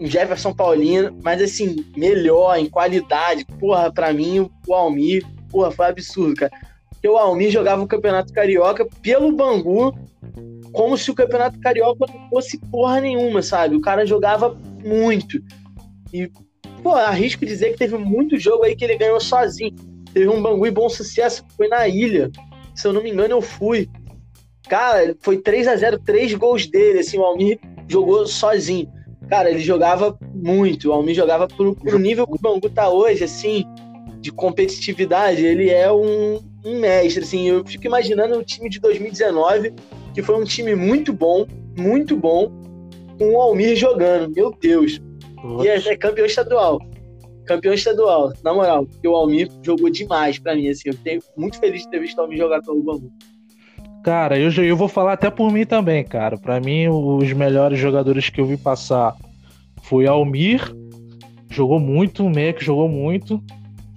O Jefferson Paulino. Mas, assim, melhor em qualidade. Porra, pra mim, o Almir, porra, foi absurdo, cara. Porque o Almir jogava o Campeonato Carioca pelo Bangu, como se o Campeonato Carioca não fosse porra nenhuma, sabe? O cara jogava muito. E, pô, arrisco dizer que teve muito jogo aí que ele ganhou sozinho. Teve um Bangu e bom sucesso, foi na ilha. Se eu não me engano, eu fui. Cara, foi 3 a 0 três gols dele, assim, o Almir jogou sozinho. Cara, ele jogava muito, o Almir jogava pro, pro nível que o Bangu tá hoje, assim, de competitividade, ele é um, um mestre, assim, eu fico imaginando o time de 2019, que foi um time muito bom, muito bom, com o Almir jogando, meu Deus. E é, é campeão estadual. Campeão estadual, na moral, porque o Almir jogou demais pra mim, assim, eu tenho muito feliz de ter visto o Almir jogar pelo Bangu. Cara, eu, eu vou falar até por mim também, cara. Pra mim, os melhores jogadores que eu vi passar foi Almir, jogou muito, o que jogou muito.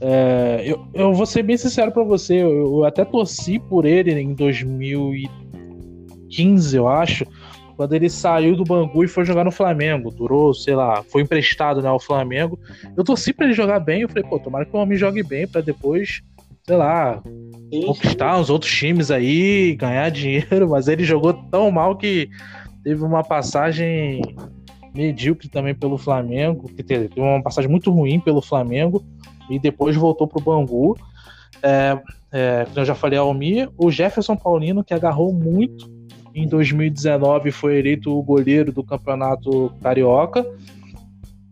É, eu, eu vou ser bem sincero pra você, eu, eu até torci por ele em 2015, eu acho, quando ele saiu do Bangu e foi jogar no Flamengo. Durou, sei lá, foi emprestado né, ao Flamengo. Eu torci pra ele jogar bem, eu falei, pô, tomara que o Almir jogue bem pra depois, sei lá, Sim, conquistar uns outros times aí, ganhar dinheiro, mas ele jogou tão mal que teve uma passagem medíocre também pelo Flamengo, que teve uma passagem muito ruim pelo Flamengo e depois voltou pro Bangu. É, é, eu já falei, Almir, o Jefferson Paulino, que agarrou muito em 2019, foi eleito o goleiro do Campeonato Carioca,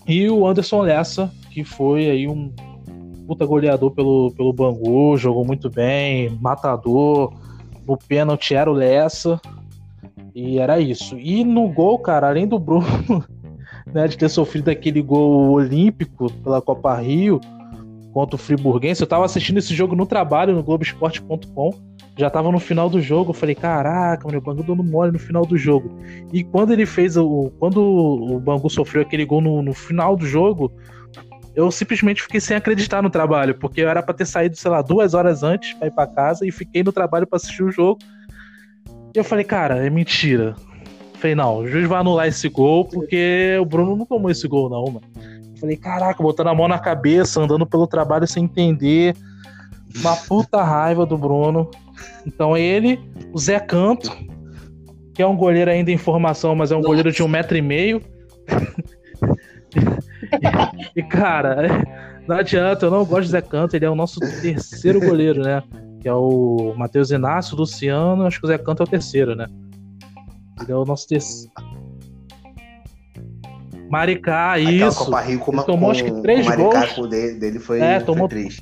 e o Anderson Lessa, que foi aí um puta goleador pelo, pelo Bangu, jogou muito bem, matador. No pênalti era o Lessa. E era isso. E no gol, cara, além do Bruno, né, de ter sofrido aquele gol olímpico pela Copa Rio contra o Friburguense, eu tava assistindo esse jogo no trabalho, no Globoesporte.com. Já tava no final do jogo, eu falei, caraca, mano, o Bangu dando mole no final do jogo. E quando ele fez o. Quando o Bangu sofreu aquele gol no, no final do jogo, eu simplesmente fiquei sem acreditar no trabalho, porque eu era pra ter saído, sei lá, duas horas antes pra ir pra casa e fiquei no trabalho pra assistir o jogo. E eu falei, cara, é mentira. Falei, não, o juiz vai anular esse gol porque o Bruno não tomou esse gol, não, mano. Eu falei, caraca, botando a mão na cabeça, andando pelo trabalho sem entender. Uma puta raiva do Bruno. Então ele, o Zé Canto, que é um goleiro ainda em formação, mas é um Nossa. goleiro de um metro e meio. e, cara, não adianta, eu não gosto de Zé Canto, ele é o nosso terceiro goleiro, né? Que é o Matheus Inácio, Luciano, acho que o Zé Canto é o terceiro, né? Ele é o nosso terceiro. Maricá, isso. Copa Rio com, tomou acho que três com gols. Dele, dele foi, é, tomou, foi três.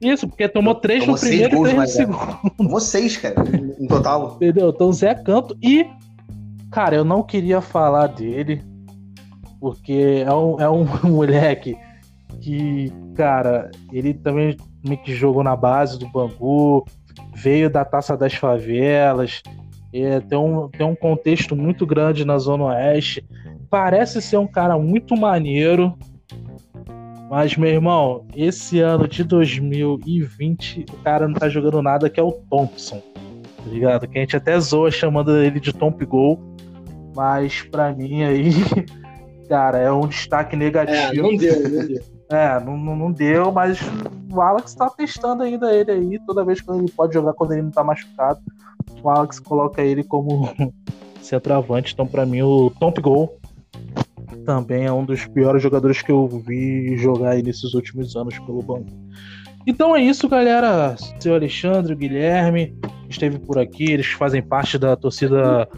Isso, porque tomou três tomou no primeiro gols, e três no segundo. Tomou seis, cara, em total. Entendeu? Então, Zé Canto. E, cara, eu não queria falar dele, porque é um, é um moleque que, cara, ele também meio que jogou na base do Bangu, veio da Taça das Favelas, é, tem, um, tem um contexto muito grande na Zona Oeste. Parece ser um cara muito maneiro, mas, meu irmão, esse ano de 2020, o cara não tá jogando nada que é o Thompson. Tá ligado? Que a gente até zoa chamando ele de Tomp Gol. Mas pra mim aí, cara, é um destaque negativo. É, não deu, não deu. É, não, não, deu, mas o Alex tá testando ainda ele aí. Toda vez que ele pode jogar quando ele não tá machucado, o Alex coloca ele como centroavante. Então, para mim, o Tomp Gol também é um dos piores jogadores que eu vi jogar aí nesses últimos anos pelo banco. Então é isso, galera. Seu Alexandre, o Guilherme esteve por aqui, eles fazem parte da torcida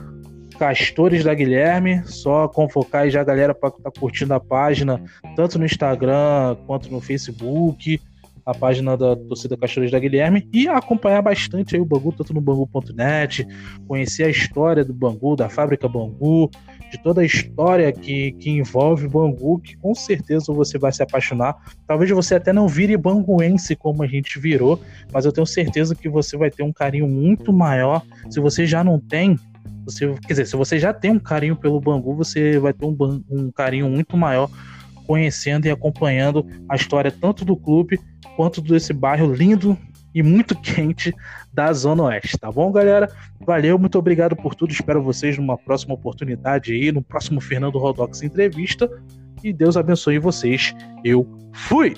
Castores da Guilherme. Só convocar aí já a galera para estar tá curtindo a página, tanto no Instagram quanto no Facebook a página da torcida Castores da Guilherme e acompanhar bastante aí o Bangu, tanto no bangu.net, conhecer a história do Bangu, da fábrica Bangu, de toda a história que, que envolve Bangu, que com certeza você vai se apaixonar. Talvez você até não vire banguense como a gente virou, mas eu tenho certeza que você vai ter um carinho muito maior. Se você já não tem, você, quer dizer, se você já tem um carinho pelo Bangu, você vai ter um, um carinho muito maior conhecendo e acompanhando a história tanto do clube quanto desse bairro lindo e muito quente da Zona Oeste, tá bom, galera? Valeu, muito obrigado por tudo. Espero vocês numa próxima oportunidade aí, no próximo Fernando Rodox Entrevista. E Deus abençoe vocês. Eu fui!